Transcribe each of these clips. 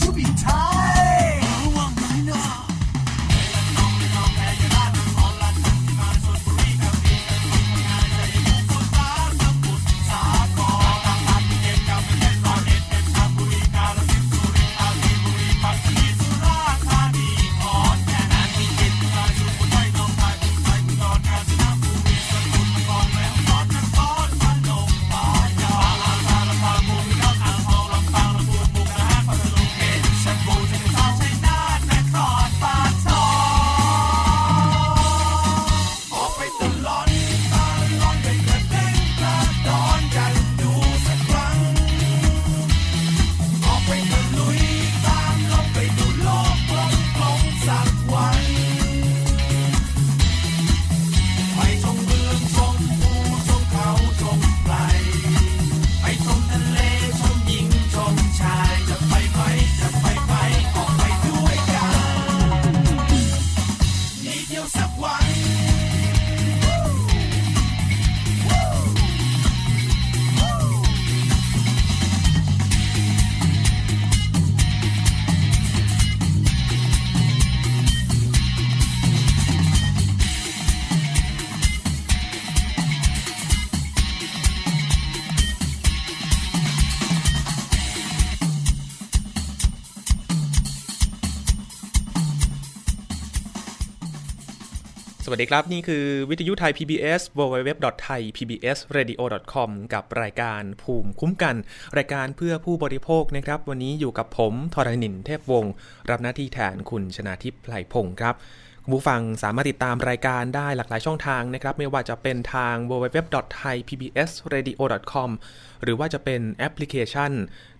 to be tied. วัสดีครับ นี่คือวิทยุไทย PBS www.thaipbsradio.com กับรายการภูมิคุ้มกัน รายการเพื่อผู้บริโภคนะครับ วันนี้อยู่กับผมทรณินเทพวงศ์รับหน้าที่แทนคุณชนาทิพย์ไพลพงศ์ครับ คุณผู้ฟังสามารถติดตามรายการได้หลากหลายช่องทางนะครับ ไม่ว่าจะเป็นทาง www.thaipbsradio.com หรือว่าจะเป็นแอปพลิเคชัน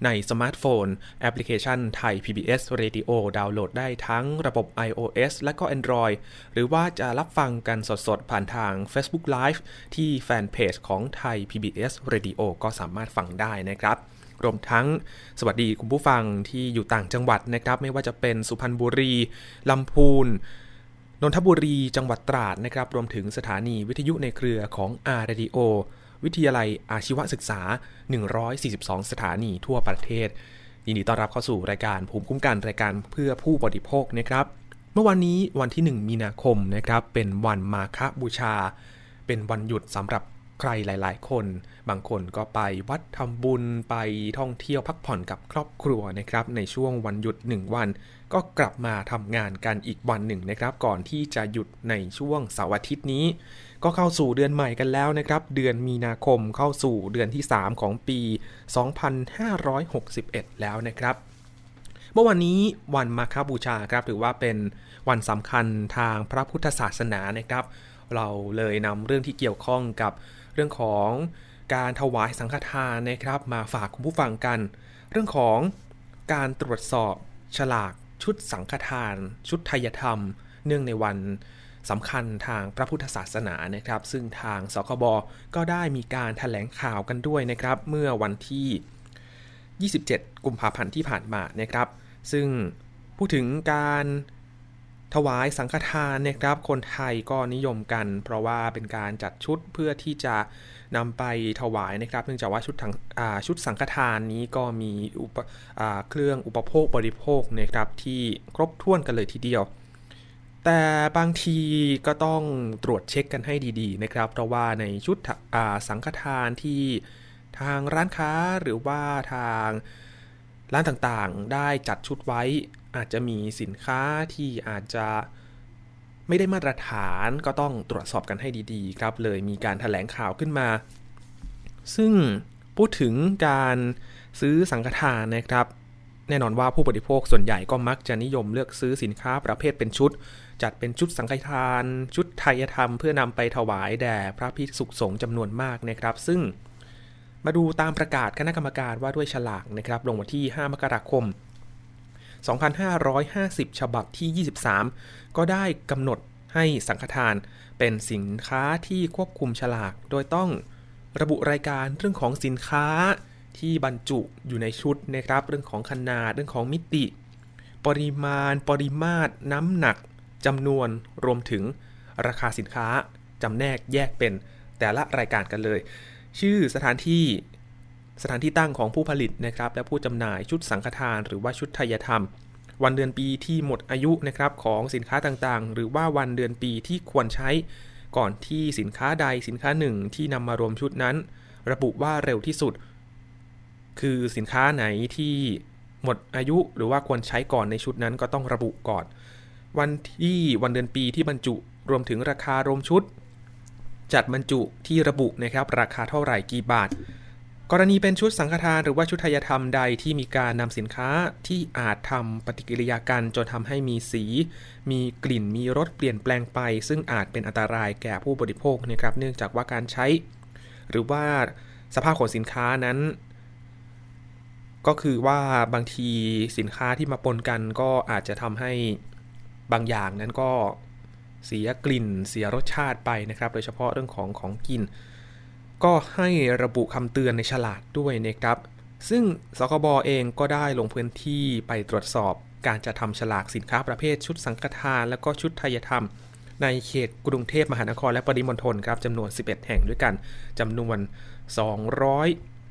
ในสมาร์ทโฟน แอปพลิเคชันไทย PBS Radio ดาวน์โหลดได้ทั้งระบบ iOS และก็ Android หรือว่าจะรับฟังกันสดๆ ผ่านทาง Facebook Live ที่แฟนเพจของไทย PBS Radio ก็สามารถฟังได้นะครับรวมทั้งสวัสดีคุณผู้ฟังที่อยู่ต่างจังหวัดนะครับ ไม่ว่าจะเป็นสุพรรณบุรีลำพูน นนทบุรีจังหวัดตราดนะครับรวมถึงสถานีวิทยุในเครือของ R Radio วิทยาลัยอาชีวศึกษา 142 สถานีทั่วประเทศ ยินดีต้อนรับเข้าสู่รายการภูมิคุ้มกันรายการเพื่อผู้บริโภคนะครับ เมื่อวันนี้วันที่ 1 มีนาคมนะครับ เป็นวันมาฆบูชา เป็นวันหยุดสำหรับใครหลาย ๆ คน บางคนก็ไปวัดทำบุญไปท่องเที่ยวพักผ่อนกับครอบครัวนะครับ ในช่วงวันหยุด 1 วัน ก็กลับมาทำงานกันอีกวันหนึ่งนะครับ ก่อนที่จะหยุดในช่วงเสาร์อาทิตย์นี้ ก็เข้าสู่เดือนใหม่กันแล้วนะครับ เดือนมีนาคมเข้าสู่เดือนที่ 3 ของปี 2561 แล้วนะครับเมื่อวันนี้วันมาคบูชาครับถือว่าเป็นวันสำคัญทางพระพุทธศาสนานะครับ เราเลยนำเรื่องที่เกี่ยวข้องกับเรื่องของการถวายสังฆทานนะครับ มาฝากคุณผู้ฟังกัน เรื่องของการตรวจสอบฉลาก ชุดสังฆทาน ชุดไทยธรรม เนื่องในวันสำคัญทางพระพุทธศาสนานะครับ ซึ่งทางสคบก็ได้มีการถแถลงข่าวกันด้วยนะครับ เมื่อวันที่ 27 กุมภาพันธ์ที่ผ่านมานะครับ ซึ่งพูดถึงการ ถวายสังฆทานนะครับคนไทยก็นิยมกัน เพราะว่าเป็นการจัดชุดเพื่อที่จะนำไปถวายนะครับเนื่องจากว่าชุดชุดสังฆทานนี้ก็มีอุปเครื่องอุปโภคบริโภคนะครับที่ครบถ้วนกันเลยทีเดียว แต่บางทีก็ต้องตรวจเช็คกันให้ดีๆนะครับ เพราะว่าในชุดสังฆทานที่ทางร้านค้าหรือว่าทางร้านต่างๆ ได้จัดชุดไว้ อาจจะมีสินค้าที่อาจจะไม่ได้มาตรฐานก็ต้องตรวจสอบกันให้ดีๆ ครับ เลยมีการถแถลงข่าวขึ้นมา ซึ่งพูดถึงการซื้อสังฆทานนะครับ แน่นอนว่าผู้บริโภคส่วนใหญ่ก็มักจะนิยมเลือกซื้อสินค้าประเภทเป็นชุด จัดเป็นชุดสังฆทาน ชุดไทยธรรม เพื่อนำไปถวายแด่พระภิกษุสงฆ์จำนวนมากนะครับ ซึ่งมาดูตามประกาศคณะกรรมการว่าด้วยฉลากนะครับ ลงวันที่ 5 มกราคม 2550 ฉบับที่ 23 ก็ได้กำหนดให้สังฆทานเป็นสินค้าที่ควบคุมฉลาก โดยต้องระบุรายการเรื่องของสินค้าที่บรรจุอยู่ในชุดนะครับ เรื่องของขนาด เรื่องของมิติ ปริมาณ ปริมาตร น้ำหนักจำนวน รวมถึงราคาสินค้าจำแนกแยกเป็นแต่ละรายการกันเลย ชื่อสถานที่ สถานที่ตั้งของผู้ผลิตนะครับ และผู้จำหน่ายชุดสังฆทาน หรือว่าชุดไทยธรรม วันเดือนปีที่หมดอายุนะครับของสินค้าต่างๆ หรือว่าวันเดือนปีที่ควรใช้ ก่อนที่สินค้าใดสินค้าหนึ่งที่นำมารวมชุดนั้น ระบุว่าเร็วที่สุด คือสินค้าไหนที่หมดอายุหรือว่าควรใช้ก่อนในชุดนั้นก็ต้องระบุก่อน วันที่วันเดือนปีที่บรรจุรวมถึงราคารวมชุด จัดบรรจุที่ระบุนะครับราคาเท่าไหร่กี่บาท กรณีเป็นชุดสังฆทานหรือว่าชุดทยธรรมใดที่มีการนำสินค้าที่อาจทำปฏิกิริยากันจนทำให้มีสี มีกลิ่นมีรสเปลี่ยนแปลงไป ซึ่งอาจเป็นอันตรายแก่ผู้บริโภคนะครับเนื่องจากว่าการใช้ หรือว่าสภาพของสินค้านั้น ก็คือว่าบางทีสินค้าที่มาปนกันก็อาจจะทำให้บางอย่างนั้นก็เสียกลิ่น เสียรสชาติไปนะครับ โดยเฉพาะเรื่องของของกิน ก็ให้ระบุคำเตือนในฉลากด้วยนะครับ ซึ่งสคบอเองก็ได้ลงพื้นที่ไปตรวจสอบการจะทำฉลากสินค้าประเภทชุดสังฆทาน และก็ชุดไทยธรรม ในเขตกรุงเทพมหานครและปริมณฑลครับจำนวน 11 แห่งด้วยกันจำนวน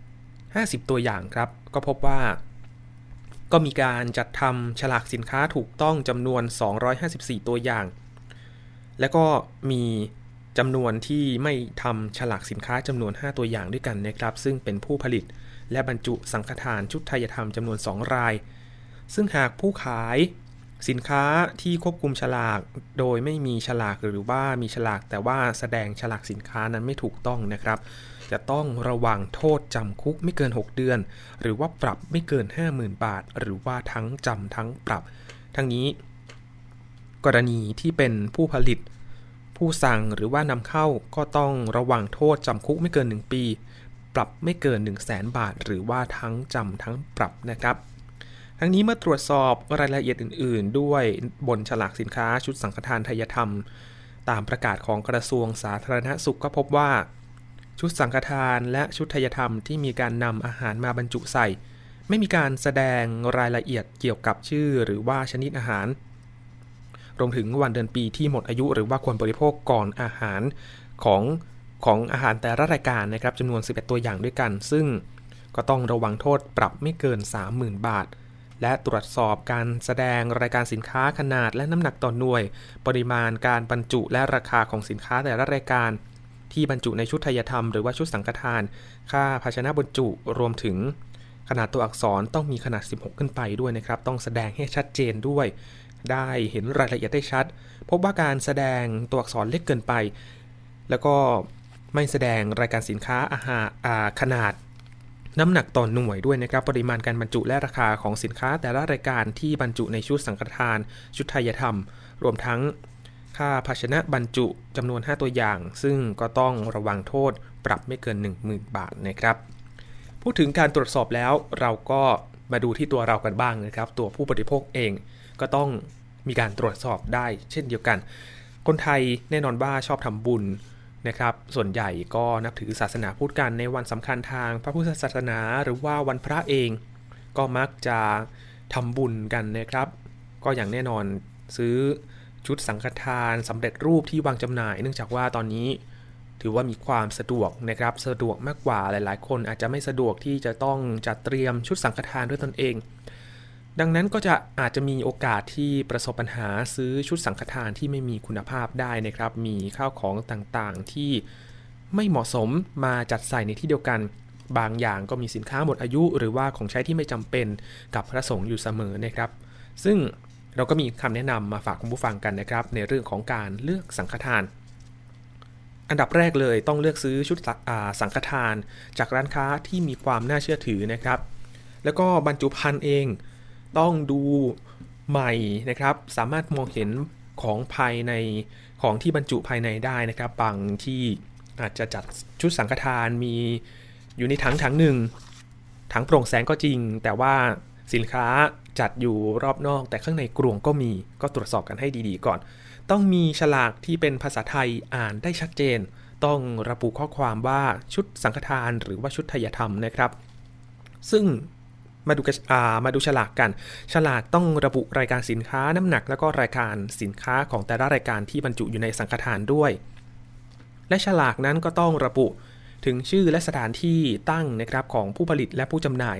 250 ตัวอย่างครับ ก็พบว่า ก็มีการจัดทำฉลากสินค้าถูกต้องจำนวน 254 ตัวอย่าง และก็มี จำนวนที่ไม่ทำฉลากสินค้าจำนวน 5 ตัวอย่างด้วยกันนะครับ ซึ่งเป็นผู้ผลิตและบรรจุสังฆทานชุดไทยธรรมจำนวน 2 ราย ซึ่งหากผู้ขายสินค้าที่ควบคุมฉลากโดยไม่มีฉลากหรือว่ามีฉลากแต่ว่าแสดงฉลากสินค้านั้นไม่ถูกต้องนะครับ จะต้องระวังโทษจำคุกไม่เกิน 6 เดือน หรือว่าปรับไม่เกิน 50,000 บาท หรือว่าทั้งจำทั้งปรับ ทั้งนี้ กรณีที่เป็นผู้ผลิต ผู้สั่งหรือว่านำเข้าก็ต้องระวังโทษจำคุกไม่เกิน 1 ปี ปรับไม่เกิน 1 0 0 0 0แบาท หรือว่าทั้งจำทั้งปรับนะครับ ทั้งนี้เมื่อตรวจสอบรายละเอียดอื่น ๆ ด้วยบนฉลากสินค้าชุดสังฆทานทายธรรม ตามประกาศของกระทรวงสาธารณสุขก็พบว่า ชุดสังฆทานและชุดทายธรรมที่มีการนำอาหารมาบรรจุใส่ ไม่มีการแสดงรายละเอียดเกี่ยวกับชื่อหรือว่าชนิดอาหาร วมถึงวันเดือนปีที่หมดอายุหรือว่าควรบริโภคก่อนอาหารของของอาหารแต่ละรายการนะครับจำนวน 11 ตัวอย่างด้วยกัน ซึ่งก็ต้องระวังโทษปรับไม่เกิน 30,000 บาท และตรวจสอบการแสดงรายการสินค้าขนาดและน้ำหนักต่อหน่วย ปริมาณการบรรจุและราคาของสินค้าแต่ละรายการ ที่บรรจุในชุดทายธรรมหรือว่าชุดสังฆทาน ค่าภาชนะบรรจุรวมถึงขนาดตัวอักษรต้องมีขนาด 16 ขึ้นไปด้วยนะครับ ต้องแสดงให้ชัดเจนด้วย ได้เห็นรายละเอียดได้ชัด พบว่าการแสดงตัวอักษรเล็กเกินไป แล้วก็ไม่แสดงรายการสินค้าอาหารขนาดน้ำหนักต่อนหน่วยด้วยนะครับ ปริมาณการบรรจุและราคาของสินค้า แต่ละรายการที่บรรจุในชุดสังฆทาน ชุดไทยธรรม รวมทั้งค่าภาชนะบรรจุจำนวน 5 ตัวอย่าง ซึ่งก็ต้องระวังโทษปรับไม่เกิน 10,000 บาทนะครับ พูดถึงการตรวจสอบแล้วเราก็มาดูที่ตัวเรากันบ้างนะครับ ตัวผู้บริโภคเอง ก็ต้องมีการตรวจสอบได้เช่นเดียวกัน คนไทยแน่นอนว่าชอบทำบุญนะครับ ส่วนใหญ่ก็นับถือศาสนาพุทธกันในวันสำคัญทางพระพุทธศาสนาหรือว่าวันพระเอง ก็มักจะทำบุญกันนะครับ ก็อย่างแน่นอนซื้อชุดสังฆทานสำเร็จรูปที่วางจำหน่าย เนื่องจากว่าตอนนี้ถือว่ามีความสะดวกนะครับสะดวกมากกว่าหลาย ๆ คนอาจจะไม่สะดวกที่จะต้องจัดเตรียมชุดสังฆทานด้วยตนเอง ดังนั้นก็จะอาจจะมีโอกาสที่ประสบปัญหาซื้อชุดสังฆทานที่ไม่มีคุณภาพได้นะครับ มีข้าวของต่างๆที่ไม่เหมาะสมมาจัดใส่ในที่เดียวกัน บางอย่างก็มีสินค้าหมดอายุ หรือว่าของใช้ที่ไม่จำเป็นกับพระสงฆ์อยู่เสมอนะครับ ซึ่งเราก็มีคำแนะนำมาฝากคุณผู้ฟังกันนะครับ ในเรื่องของการเลือกสังฆทาน อันดับแรกเลยต้องเลือกซื้อชุดสังฆทาน จากร้านค้าที่มีความน่าเชื่อถือนะครับ แล้วก็บรรจุภัณฑ์เอง ต้องดูใหม่นะครับ สามารถมองเห็นของภายในของที่บรรจุภายในได้นะครับ บางที่อาจจะจัดชุดสังฆทานมีอยู่ในถังถังหนึ่งถังโปร่งแสงก็จริง แต่ว่าสินค้าจัดอยู่รอบนอก แต่ข้างในกรวงก็มีก็ตรวจสอบกันให้ดีๆก่อน ต้องมีฉลากที่เป็นภาษาไทยอ่านได้ชัดเจน ต้องระบุข้อความว่าชุดสังฆทานหรือว่าชุดทยธรรมนะครับ ซึ่ง มาดูมาดูฉลากกัน ฉลากต้องระบุรายการสินค้าน้ำหนัก แล้วก็รายการสินค้าของแต่ละรายการที่บรรจุอยู่ในสังฆทานด้วย และฉลากนั้นก็ต้องระบุถึงชื่อและสถานที่ตั้งนะครับของผู้ผลิตและผู้จำหน่าย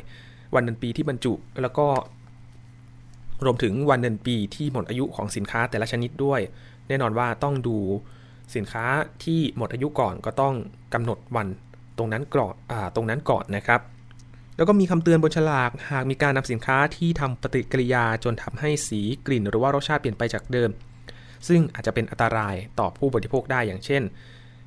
วันเดือนปีที่บรรจุ แล้วก็รวมถึงวันเดือนปีที่หมดอายุของสินค้าแต่ละชนิดด้วย แน่นอนว่าต้องดูสินค้าที่หมดอายุก่อนก็ต้องกำหนดวันตรงนั้นก่อนตรงนั้นก่อนนะครับ แล้วก็มีคำเตือนบนฉลาก หากมีการนำสินค้าที่ทำปฏิกิริยาจนทำให้สีกลิ่น หรือว่ารสชาติเปลี่ยนไปจากเดิม ซึ่งอาจจะเป็นอันตรายต่อผู้บริโภคได้อย่างเช่น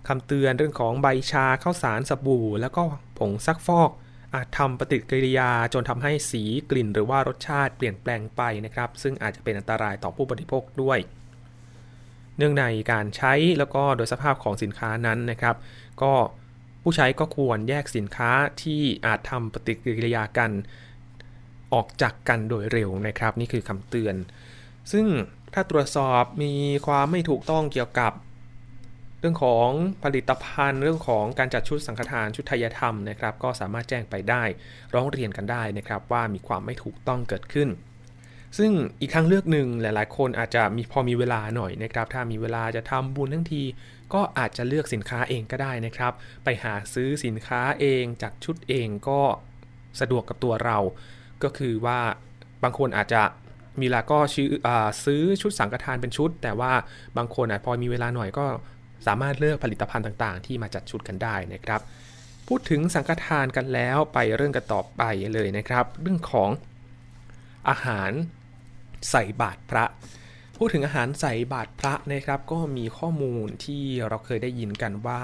คำเตือนเรื่องของใบชาข้าวสารสบู่ แล้วก็ผงซักฟอก อาจทำปฏิกิริยาจนทำให้สีกลิ่น หรือว่ารสชาติเปลี่ยนแปลงไปนะครับ ซึ่งอาจจะเป็นอันตรายต่อผู้บริโภคด้วย เนื่องในการใช้แล้วก็โดยสภาพของสินค้านั้นนะครับ ก็ ผู้ใช้ก็ควรแยกสินค้าที่อาจทำปฏิกิริยากันออกจากกันโดยเร็วนะครับ นี่คือคำเตือน ซึ่งถ้าตรวจสอบมีความไม่ถูกต้องเกี่ยวกับ เรื่องของผลิตภัณฑ์ เรื่องของการจัดชุดสังฆทานชุดไทยธรรมนะครับ ก็สามารถแจ้งไปได้ร้องเรียนกันได้นะครับ ว่ามีความไม่ถูกต้องเกิดขึ้น ซึ่งอีกครั้งเลือกหนึ่งหลาย ๆ คนอาจจะมีพอมีเวลาหน่อยนะครับ ถ้ามีเวลาจะทำบุญทั้งที ก็อาจจะเลือกสินค้าเองก็ได้นะครับ ไปหาซื้อสินค้าเองจากชุดเองก็สะดวกกับตัวเรา ก็คือว่าบางคนอาจจะมีเวลาก็ซื้อชุดสังฆทานเป็นชุด แต่ว่าบางคนอพอมีเวลาหน่อยก็สามารถเลือกผลิตภัณฑ์ต่างๆ ที่มาจัดชุดกันได้นะครับ พูดถึงสังฆทานกันแล้วไปเรื่องกันต่อไปเลยนะครับ เรื่องของอาหารใส่บาตรพระ พูดถึงอาหารใส่บาตรพระนะครับ ก็มีข้อมูลที่เราเคยได้ยินกันว่า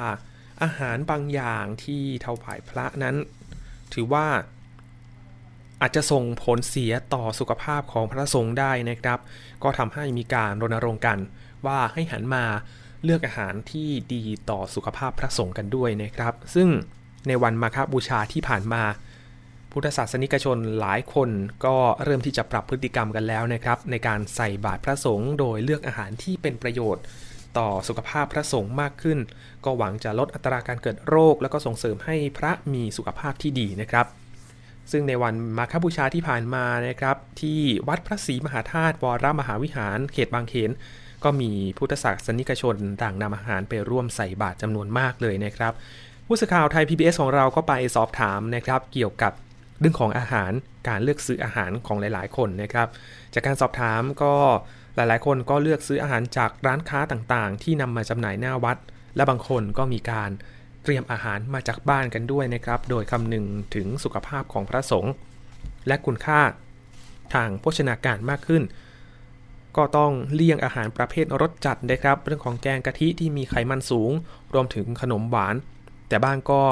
อาหารบางอย่างที่ถวายพระนั้น ถือว่าอาจจะส่งผลเสียต่อสุขภาพของพระสงฆ์ได้นะครับ ก็ทำให้มีการรณรงค์กัน ว่าให้หันมาเลือกอาหารที่ดีต่อสุขภาพพระสงฆ์กันด้วยนะครับ ซึ่งในวันมาฆบูชาที่ผ่านมา พุทธศาสนิกชนหลายคนก็เริ่มที่จะปรับพฤติกรรมกันแล้วนะครับ ในการใส่บาตรพระสงฆ์โดยเลือกอาหารที่เป็นประโยชน์ ต่อสุขภาพพระสงฆ์มากขึ้น ก็หวังจะลดอัตราการเกิดโรค แล้วก็ส่งเสริมให้พระมีสุขภาพที่ดีนะครับ ซึ่งในวันมาฆบูชาที่ผ่านมานะครับ ที่วัดพระศรีมหาธาตุวรมหาวิหาร เขตบางเขนก็มีพุทธศาสนิกชนต่างนำอาหารไปร่วมใส่บาตรจำนวนมากเลยนะครับผู้สื่อข่าวไทย PBS ของเราก็ไปสอบถามนะครับ เกี่ยวกับ เรื่องของอาหารการเลือกซื้ออาหารของหลาย ๆ คนนะครับ จากการสอบถามก็หลาย ๆ คนก็เลือกซื้ออาหารจากร้านค้าต่างๆ ที่นำมาจำหน่ายหน้าวัด และบางคนก็มีการเตรียมอาหารมาจากบ้านกันด้วยนะครับ โดยคำนึงถึงสุขภาพของพระสงฆ์และคุณค่าทางโภชนาการมากขึ้น ก็ต้องเลี่ยงอาหารประเภทรสจัดนะครับ เรื่องของแกงกะทิที่มีไขมันสูง รวมถึงขนมหวาน แต่บ้างก็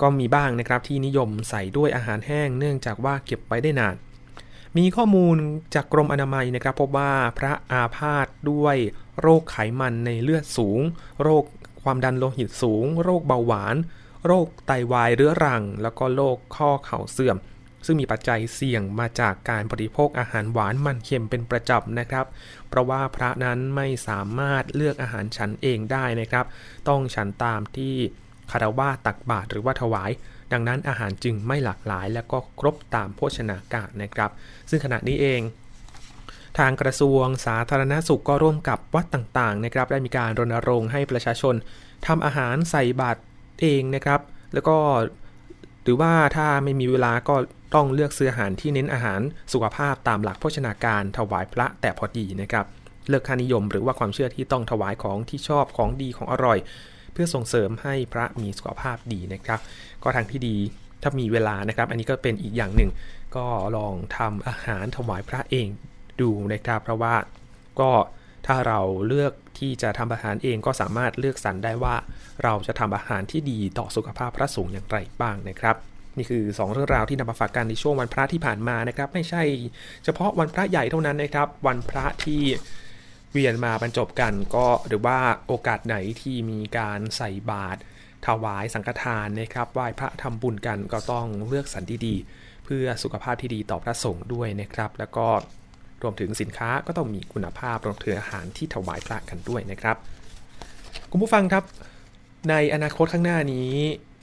ก็มีบ้างนะครับที่นิยมใส่ด้วยอาหารแห้งเนื่องจากว่าเก็บไว้ได้นาน มีข้อมูลจากกรมอนามัยนะครับพบว่าพระอาพาธด้วยโรคไขมันในเลือดสูง โรคความดันโลหิตสูง โรคเบาหวาน โรคไตาวายเรื้อรัง แล้วก็โรคข้อเข่าเสื่อม ซึ่งมีปัจจัยเสี่ยงมาจากการบริโภคอาหารหวานมันเค็มเป็นประจำนะครับ เพราะว่าพระนั้นไม่สามารถเลือกอาหารฉันเองได้นะครับ ต้องฉันตามที่ คารวะตักบาตรหรือว่าถวาย ดังนั้นอาหารจึงไม่หลากหลาย และก็ครบตามโภชนาการนะครับ ซึ่งขณะนี้เองทางกระทรวงสาธารณาสุขก็ร่วมกับวัดต่างๆนะครับ ได้มีการรณรงค์ให้ประชาชนทำอาหารใส่บาตรเองนะครับ แล้วก็หรือว่าถ้าไม่มีเวลาก็ต้องเลือกซื้ออาหารที่เน้นอาหารสุขภาพตามหลักโภชนาการถวายพระแต่พอดีนะครับ เลือกค่านิยมหรือว่าความเชื่อที่ต้องถวายของที่ชอบของดีของอร่อย เพื่อส่งเสริมให้พระมีสุขภาพดีนะครับ ก็ทางที่ดีถ้ามีเวลานะครับ อันนี้ก็เป็นอีกอย่างหนึ่ง ก็ลองทำอาหารถวายพระเองดูนะครับ เพราะว่าก็ถ้าเราเลือกที่จะทำอาหารเองก็สามารถเลือกสรรได้ว่า เราจะทำอาหารที่ดีต่อสุขภาพพระสงฆ์อย่างไรบ้างนะครับนี่คือ 2 เรื่องราวที่นำมาฝากกันในช่วงวันพระที่ผ่านมานะครับ ไม่ใช่เฉพาะวันพระใหญ่เท่านั้นนะครับ วันพระที่ เวียนมาบรรจบกันก็หรือว่าโอกาสไหนที่มีการใส่บาตรถวายสังฆทานนะครับไหว้พระทำบุญกันก็ต้องเลือกสรรดีๆ เพื่อสุขภาพที่ดีต่อพระสงฆ์ด้วยนะครับ แล้วก็รวมถึงสินค้าก็ต้องมีคุณภาพรวมถึงอาหารที่ถวายพระกันด้วยนะครับ คุณผู้ฟังครับในอนาคตข้างหน้านี้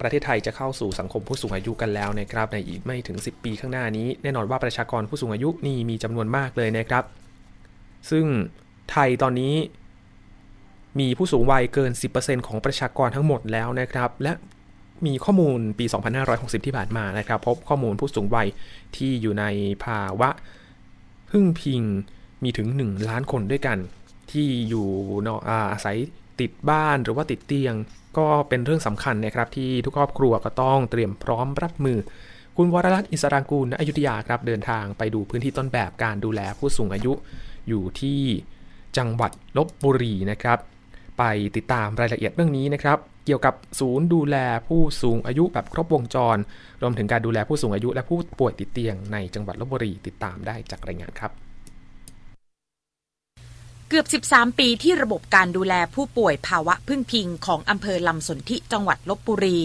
ประเทศไทยจะเข้าสู่สังคมผู้สูงอายุกันแล้วนะครับ ในอีกไม่ถึง 10 ปีข้างหน้านี้ แน่นอนว่าประชากรผู้สูงอายุนี่มีจำนวนมากเลยนะครับ ซึ่ง ไทยตอนนี้มีผู้สูงวัยเกิน 10%ของประชากรทั้งหมดแล้วนะครับ และมีข้อมูลปี 2560 ที่ผ่านมานะครับ พบข้อมูลผู้สูงวัยที่อยู่ในภาวะพึ่งพิงมีถึง 1 ล้านคนด้วยกัน ที่อยู่อาศัยติดบ้านหรือว่าติดเตียง ก็เป็นเรื่องสำคัญนะครับ ที่ทุกครอบครัวก็ต้องเตรียมพร้อมรับมือ คุณวรรัตน์อิสรางกูลณอยุธยาครับเดินทางไปดูพื้นที่ต้นแบบการดูแลผู้สูงอายุอยู่ที่ จังหวัดลบบุรีนะครับ ไปติดตามรายละเอียดเรื่องนี้นะครับ เกี่ยวกับศูนย์ดูแลผู้สูงอายุแบบครบวงจร รวมถึงการดูแลผู้สูงอายุและผู้ป่วยติดเตียงในจังหวัดลบบุรีติดตามได้จากรายงานครับเกือบ 13 ปีที่ระบบการดูแลผู้ป่วยภาวะพึ่งพิงของอำเภอลำสนธิจังหวัดลบบุรี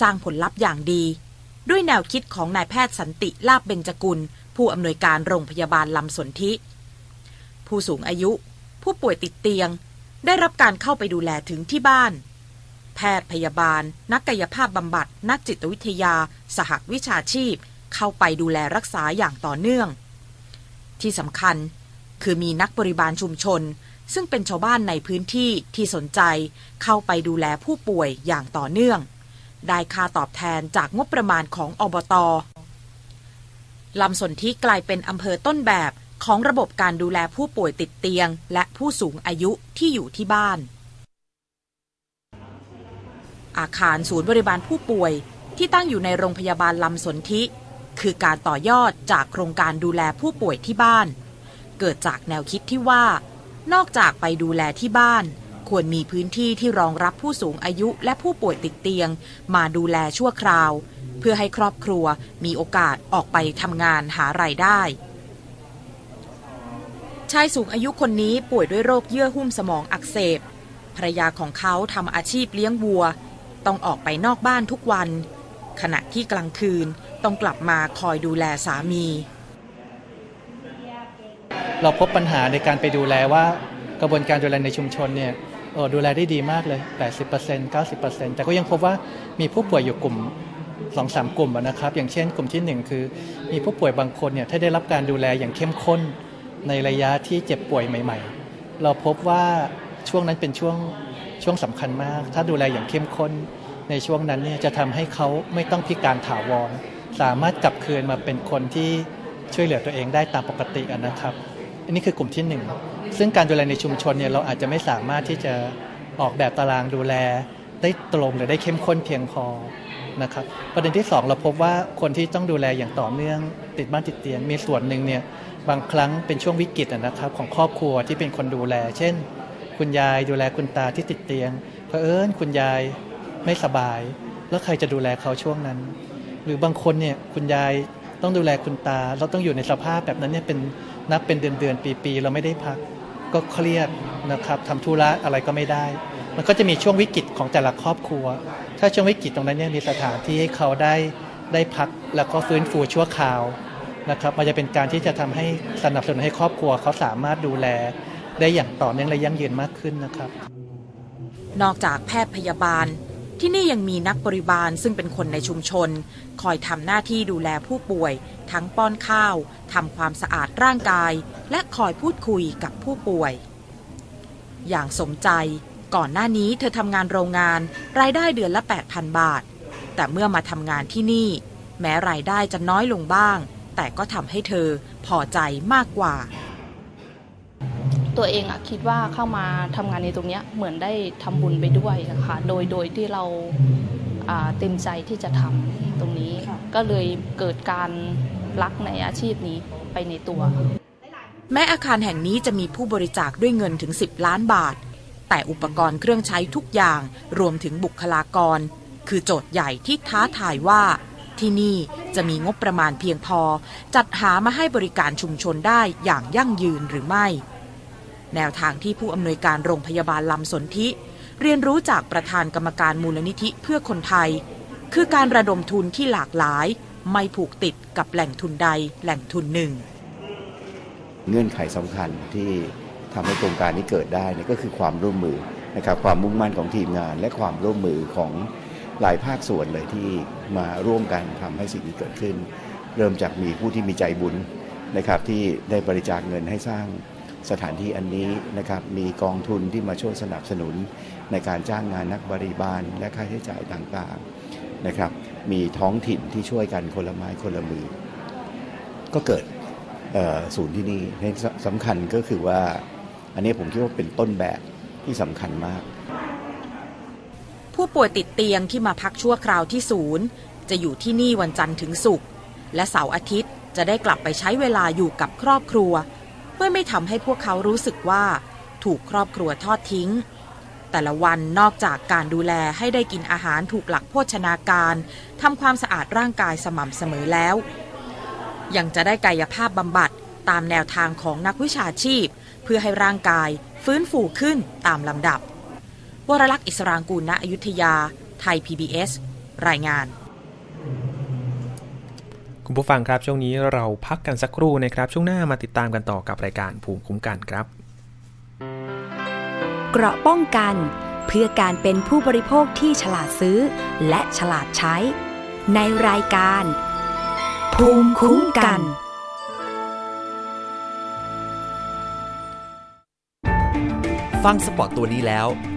สร้างผลลัพธ์อย่างดี ด้วยแนวคิดของนายแพทย์สันติลาบเบญจกุล ผู้อำนวยการโรงพยาบาลลำสนธิ ผู้สูงอายุ ผู้ป่วยติดเตียง ได้รับการเข้าไปดูแลถึงที่บ้าน แพทย์พยาบาล นักกายภาพบำบัด นักจิตวิทยา สหวิชาชีพ เข้าไปดูแลรักษาอย่างต่อเนื่อง ที่สำคัญคือมีนักบริบาลชุมชน ซึ่งเป็นชาวบ้านในพื้นที่ที่สนใจ เข้าไปดูแลผู้ป่วยอย่างต่อเนื่อง ได้ค่าตอบแทนจากงบประมาณของอบตลำสนที่กลายเป็นอำเภอต้นแบบ ของระบบการดูแลผู้ป่วยติดเตียง และผู้สูงอายุที่อยู่ที่บ้าน อาคารศูนย์บริบาลผู้ป่วยที่ตั้งอยู่ในโรงพยาบาลลำสนธิ คือการต่อยอดจากโครงการดูแลผู้ป่วยที่บ้าน เกิดจากแนวคิดที่ว่า นอกจากไปดูแลที่บ้าน ควรมีพื้นที่ที่รองรับผู้สูงอายุและผู้ป่วยติดเตียง มาดูแลชั่วคราว เพื่อให้ครอบครัวมีโอกาสออกไปทำงานหารายได้ ชายสูงอายุคนนี้ป่วยด้วยโรคเยื่อหุ้มสมองอักเสบภรรยาของเขาทำอาชีพเลี้ยงวัว ต้องออกไปนอกบ้านทุกวัน ขณะที่กลางคืนต้องกลับมาคอยดูแลสามี เราพบปัญหาในการไปดูแลว่ากระบวนการดูแลในชุมชนเนี่ยออดูแลได้ดีมากเลย 80% 90%แต่ก็ยังพบว่ามีผู้ป่วยอยู่กลุ่มสองสามกลุ่มนะครับ อย่างเช่นกลุ่มที่หนึ่งคือ มีผู้ป่วยบางคนเนี่ยถ้าได้รับการดูแลอย่างเข้มข้น ในระยะที่เจ็บป่วยใหม่ ๆ เราพบว่าช่วงนั้นเป็นช่วงช่วงสำคัญมาก ถ้าดูแลอย่างเข้มข้นในช่วงนั้นเนี่ยจะทำให้เขาไม่ต้องพิการถาวร สามารถกลับคืนมาเป็นคนที่ช่วยเหลือตัวเองได้ตามปกตินะครับ อันนี้คือกลุ่มที่หนึ่งซึ่งการดูแลในชุมชนเนี่ยเราอาจจะไม่สามารถที่จะออกแบบตารางดูแล ได้ตรงหรือได้เข้มข้นเพียงพอนะครับประเด็นที่สองเราพบว่าคนที่ต้องดูแลอย่างต่อเนื่องติดบ้านติดเตียงมีส่วนหนึ่งเนี่ย บางครั้งเป็นช่วงวิกฤตนะครับ ของครอบครัวที่เป็นคนดูแล เช่น คุณยายดูแลคุณตาที่ติดเตียงเผอิญคุณยายไม่สบาย แล้วใครจะดูแลเขาช่วงนั้น หรือบางคนเนี่ยคุณยายต้องดูแลคุณตา เราต้องอยู่ในสภาพแบบนั้นเนี่ยเป็นนับเป็นเดือนเดือนปีปีเราไม่ได้พัก ก็เครียดนะครับทำธุระอะไรก็ไม่ได้ มันก็จะมีช่วงวิกฤตของแต่ละครอบครัว ถ้าช่วงวิกฤตตรงนั้นเนี่ยมีสถานที่ให้เขาได้ได้พักแล้วก็ฟื้นฟูชั่วคราว นะครับมันจะเป็นการที่จะทำให้สนับสนุนให้ครอบครัวเขาสามารถดูแลได้อย่างต่อเนื่องและยั่งยืนมากขึ้นนะครับ นอกจากแพทย์พยาบาล ที่นี่ยังมีนักบริบาลซึ่งเป็นคนในชุมชน คอยทำหน้าที่ดูแลผู้ป่วย ทั้งป้อนข้าวทำความสะอาดร่างกาย และคอยพูดคุยกับผู้ป่วย อย่างสมใจก่อนหน้านี้เธอทำงานโรงงาน รายได้เดือนละ 8,000 บาท แต่เมื่อมาทำงานที่นี่ แม้รายได้จะน้อยลงบ้าง แต่ก็ทำให้เธอพอใจมากกว่า ตัวเองอะคิดว่าเข้ามาทำงานในตรงเนี้ยเหมือนได้ทำบุญไปด้วยนะคะ โดยโดยที่เราอ่าเต็มใจที่จะทำตรงนี้ ก็เลยเกิดการรักในอาชีพนี้ไปในตัว แม้อาคารแห่งนี้จะมีผู้บริจาคด้วยเงินถึง 10 ล้านบาท แต่อุปกรณ์เครื่องใช้ทุกอย่างรวมถึงบุคลากร คือโจทย์ใหญ่ที่ท้าทายว่า ที่นี่จะมีงบประมาณเพียงพอ จัดหามาให้บริการชุมชนได้อย่างยั่งยืนหรือไม่ แนวทางที่ผู้อำนวยการโรงพยาบาลลำสนธิเรียนรู้จากประธานกรรมการมูลนิธิเพื่อคนไทย คือการระดมทุนที่หลากหลาย ไม่ผูกติดกับแหล่งทุนใดแหล่งทุนหนึ่ง เงื่อนไขสำคัญที่ทำให้โครงการนี้เกิดได้ก็คือความร่วมมือนะครับความมุ่งมั่นของทีมงาน และความร่วมมือของ หลายภาคส่วนเลยที่มาร่วมกันทำให้สิ่งนี้เกิดขึ้น เริ่มจากมีผู้ที่มีใจบุญนะครับที่ได้บริจาคเงินให้สร้างสถานที่อันนี้นะครับมีกองทุนที่มาช่วยสนับสนุนในการจ้างงานนักบริบาลและค่าใช้จ่ายต่างๆนะครับ มีท้องถิ่นที่ช่วยกันคนละไม้คนละมือ ก็เกิดศูนย์ที่นี่สำคัญก็คือว่า อันนี้ผมคิดว่าเป็นต้นแบบที่สำคัญมาก ผู้ป่วยติดเตียงที่มาพักชั่วคราวที่ศูนย์ จะอยู่ที่นี่วันจันทร์ถึงศุกร์และเสาร์อาทิตย์จะได้กลับไปใช้เวลาอยู่กับครอบครัว เพื่อไม่ทำให้พวกเขารู้สึกว่า ถูกครอบครัวทอดทิ้ง แต่ละวันนอกจากการดูแลให้ได้กินอาหารถูกหลักโภชนาการทำความสะอาดร่างกายสม่ำเสมอแล้ว ยังจะได้กายภาพบำบัดตามแนวทางของนักวิชาชีพ เพื่อให้ร่างกายฟื้นฟูขึ้นตามลำดับ วรลักษณ์อิสรางกูลณอยุธยา ไทย PBS รายงาน คุณผู้ฟังครับ ช่วงนี้เราพักกันสักครู่นะครับ ช่วงหน้ามาติดตามกันต่อกับรายการภูมิคุ้มกันครับ เกราะป้องกัน เพื่อการเป็นผู้บริโภคที่ฉลาดซื้อ และฉลาดใช้ ในรายการ ภูมิคุ้มกันฟังสปอตตัวนี้แล้ว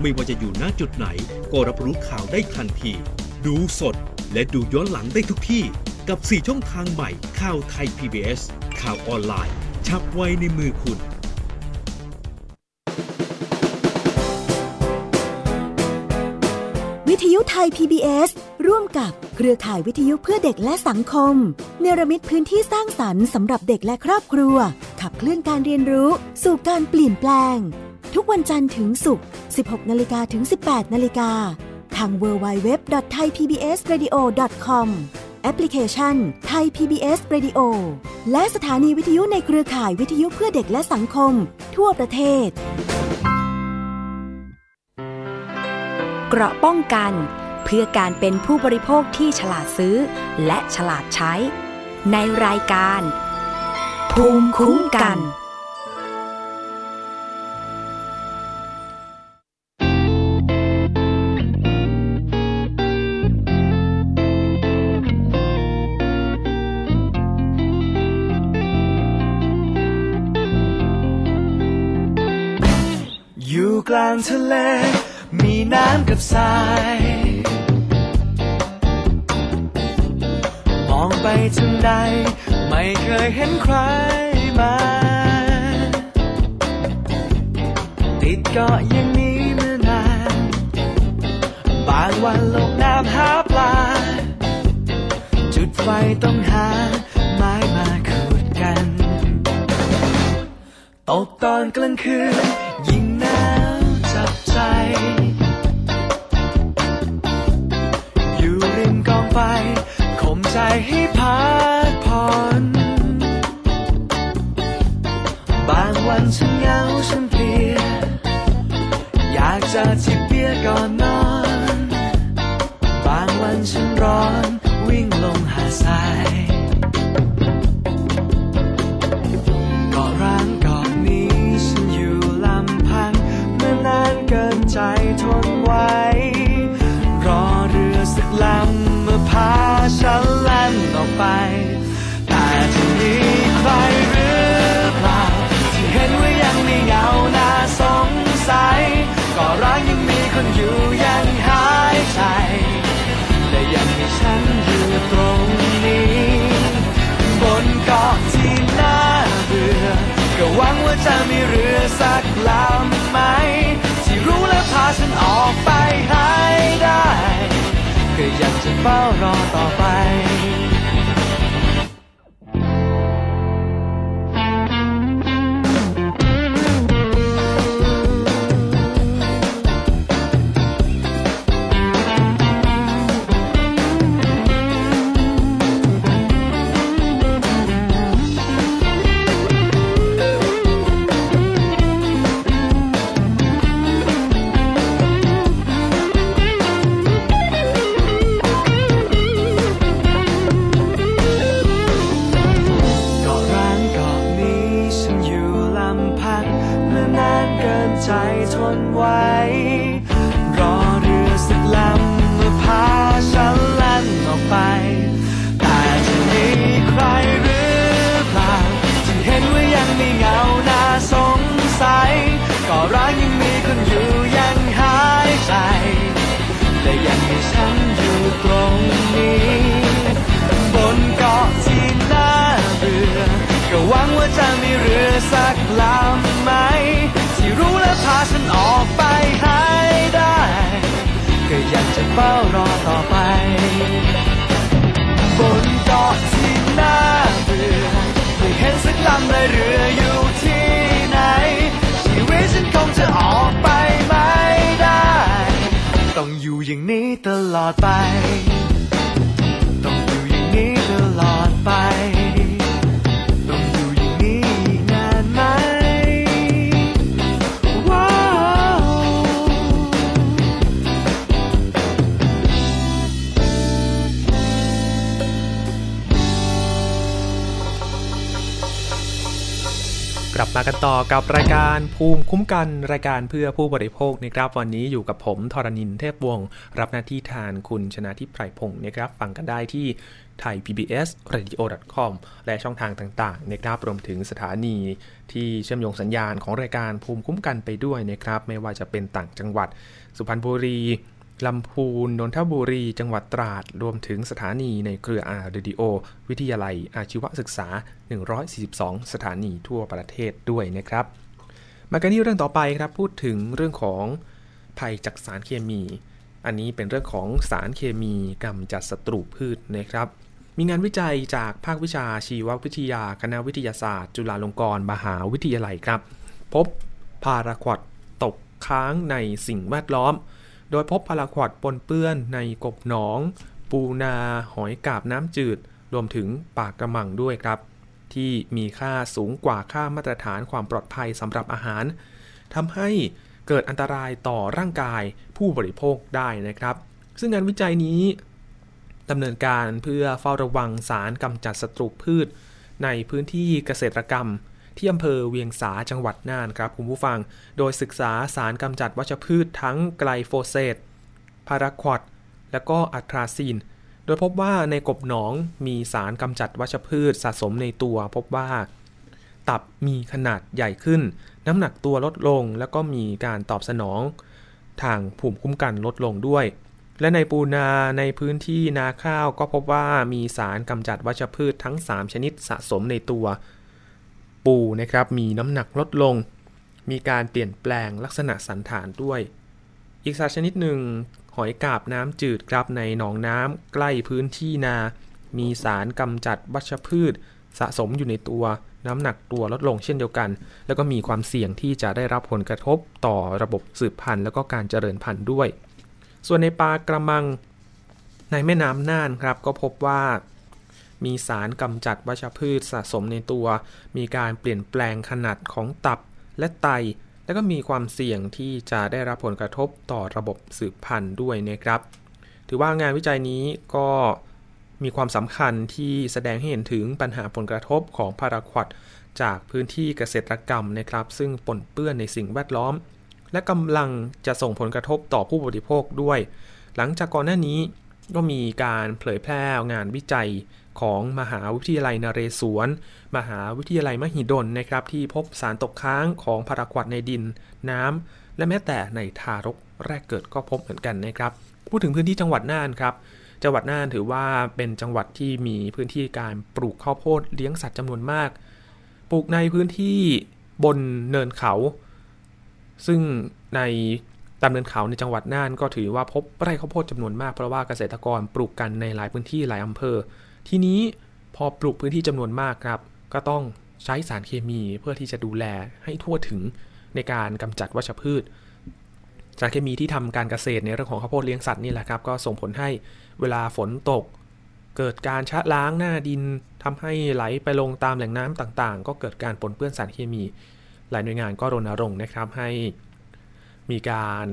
ไม่ว่าจะอยู่ณจุดไหน ก็รับรู้ข่าวได้ทันที ดูสดและดูย้อนหลังได้ทุกที่ กับ 4 ช่องทางใหม่ข่าวไทย PBS ข่าวออนไลน์ ชับไว้ในมือคุณวิทยุไทย PBS ร่วมกับเครือข่ายวิทยุเพื่อเด็กและสังคม เนรมิตพื้นที่สร้างสรรค์สำหรับเด็กและครอบครัว ขับเคลื่อนการเรียนรู้ สู่การเปลี่ยนแปลง ทุกวันจันทร์ถึงศุกร์ 16 นาฬิกาถึง 18 นาฬิกา ทาง www.thaipbsradio.com แอปพลิเคชัน Thai PBS Radio และสถานีวิทยุในเครือข่ายวิทยุเพื่อเด็กและสังคม ทั่วประเทศ เกราะป้องกัน เพื่อการเป็นผู้บริโภคที่ฉลาดซื้อ และฉลาดใช้ ในรายการ ภูมิคุ้มกันอ ลางทะเล มีน้ำกับทราย มองไปทางใด ไม่เคยเห็นใครมา ติดเกาะอย่างนี้มานาน บางวันลงน้ำหาปลา จุดไฟต้องหาไม้มาขูดกัน ตกตอนกลางคืน อยู่ริมกองไฟข่มใจให้พัก จะมีเรือสักลำไหม ที่รู้และพาฉันออกไปให้ได้ ก็อยากจะเฝ้ารอต่อไป เฝ้ารอต่อไป บนเกาะที่น่าเบื่อไม่เห็นสักลำเลยเรืออยู่ที่ไหน ชีวิตฉันคงจะออกไปไม่ได้ ต้องอยู่อย่างนี้ตลอดไป ต้องอยู่อย่างนี้ตลอดไป มากันต่อกับรายการภูมิคุ้มกันรายการเพื่อผู้บริโภคนะครับ วันนี้อยู่กับผมทรณินเทพวงศ์รับหน้าที่แทนคุณชนะทิพไพรพงศ์นะครับ ฟังกันได้ที่ไทย PBS radio com และช่องทางต่างๆนะครับรวมถึงสถานีที่เชื่อมโยงสัญญาณของรายการภูมิคุ้มกันไปด้วยนะครับ ไม่ว่าจะเป็นต่างจังหวัด สุพรรณบุรี ลำพูน นนทบุรี จังหวัดตราด รวมถึงสถานีในเครืออาร์เรดิโอ วิทยาลัยอาชีวศึกษา 142 สถานีทั่วประเทศด้วยนะครับ มากันที่เรื่องต่อไปครับ พูดถึงเรื่องของภัยจากสารเคมี อันนี้เป็นเรื่องของสารเคมีกำจัดศัตรูพืชนะครับ มีงานวิจัยจากภาควิชาชีววิทยา คณะวิทยาศาสตร์ จุฬาลงกรณ์มหาวิทยาลัยครับ พบพาราควอดตกค้างในสิ่งแวดล้อม โดยพบพาราควอดปนเปื้อนในกบหนอง ปูนา หอยกาบน้ำจืด รวมถึงปากกระมังด้วยครับ ที่มีค่าสูงกว่าค่ามาตรฐานความปลอดภัยสำหรับอาหารทำให้เกิดอันตรายต่อร่างกายผู้บริโภคได้นะครับ ซึ่งงานวิจัยนี้ดำเนินการเพื่อเฝ้าระวังสารกำจัดศัตรูพืช ในพื้นที่เกษตรกรรม ที่อำเภอเวียงสาจังหวัดน่านครับคุณผู้ฟัง โดยศึกษาสารกำจัดวัชพืชทั้งไกลโฟเซตพาราควอดและก็อัตราซีน โดยพบว่าในกบหนองมีสารกำจัดวัชพืชสะสมในตัว พบว่า ตับมีขนาดใหญ่ขึ้น น้ำหนักตัวลดลง แล้วก็มีการตอบสนอง ทางภูมิคุ้มกันลดลงด้วยและในปูนาในพื้นที่นาข้าวก็พบว่ามีสารกำจัดวัชพืชทั้ง 3 ชนิดสะสมในตัว ปูนะครับมีน้ำหนักลดลง มีการเปลี่ยนแปลงลักษณะสันฐานด้วย อีกสัตว์ชนิดหนึ่ง หอยกาบน้ำจืดครับในหนองน้ำใกล้พื้นที่นา มีสารกำจัดวัชพืช สะสมอยู่ในตัวน้ำหนักตัวลดลงเช่นเดียวกัน แล้วก็มีความเสี่ยงที่จะได้รับผลกระทบต่อระบบสืบพันธุ์ แล้วก็การเจริญพันธุ์ด้วย ส่วนในปลากระมังในแม่น้ำน่านครับก็พบว่า มีสารกำจัดวัชพืชสะสมในตัว มีการเปลี่ยนแปลงขนาดของตับและไต แล้วก็มีความเสี่ยงที่จะได้รับผลกระทบต่อระบบสืบพันธุ์ด้วยนะครับ ถือว่างานวิจัยนี้ก็มีความสำคัญที่แสดงให้เห็นถึงปัญหาผลกระทบของพาราควดจากพื้นที่เกษตรกรรมนะครับ ซึ่งปนเปื้อนในสิ่งแวดล้อม และกำลังจะส่งผลกระทบต่อผู้บริโภคด้วย หลังจากก่อนหน้านี้ก็มีการเผยแพร่งานวิจัย ของมหาวิทยาลัยนเรศวร มหาวิทยาลัยมหิดลนะครับ ที่พบสารตกค้างของพาราควอดในดินน้ำ และแม้แต่ในทารกแรกเกิดก็พบเหมือนกันนะครับ พูดถึงพื้นที่จังหวัดน่านครับ จังหวัดน่านถือว่าเป็นจังหวัดที่มีพื้นที่การปลูกข้าวโพดเลี้ยงสัตว์จำนวนมาก ปลูกในพื้นที่บนเนินเขา ซึ่งในตามเนินเขาในจังหวัดน่านก็ถือว่าพบไร่ข้าวโพดจำนวนมากเพราะว่าเกษตรกรปลูกกันในหลายพื้นที่หลายอำเภอ ทีนี้พอปลูกพื้นที่จำนวนมากครับ ก็ต้องใช้สารเคมีเพื่อที่จะดูแลให้ทั่วถึงในการกำจัดวัชพืช สารเคมีที่ทำการเกษตรในเรื่องของข้าวโพดเลี้ยงสัตว์นี่แหละครับ ก็ส่งผลให้เวลาฝนตก เกิดการชะล้างหน้าดินทำให้ไหลไปลงตามแหล่งน้ำต่างๆ ก็เกิดการปนเปื้อนสารเคมี หลายหน่วยงานก็รณรงค์นะครับให้มีการ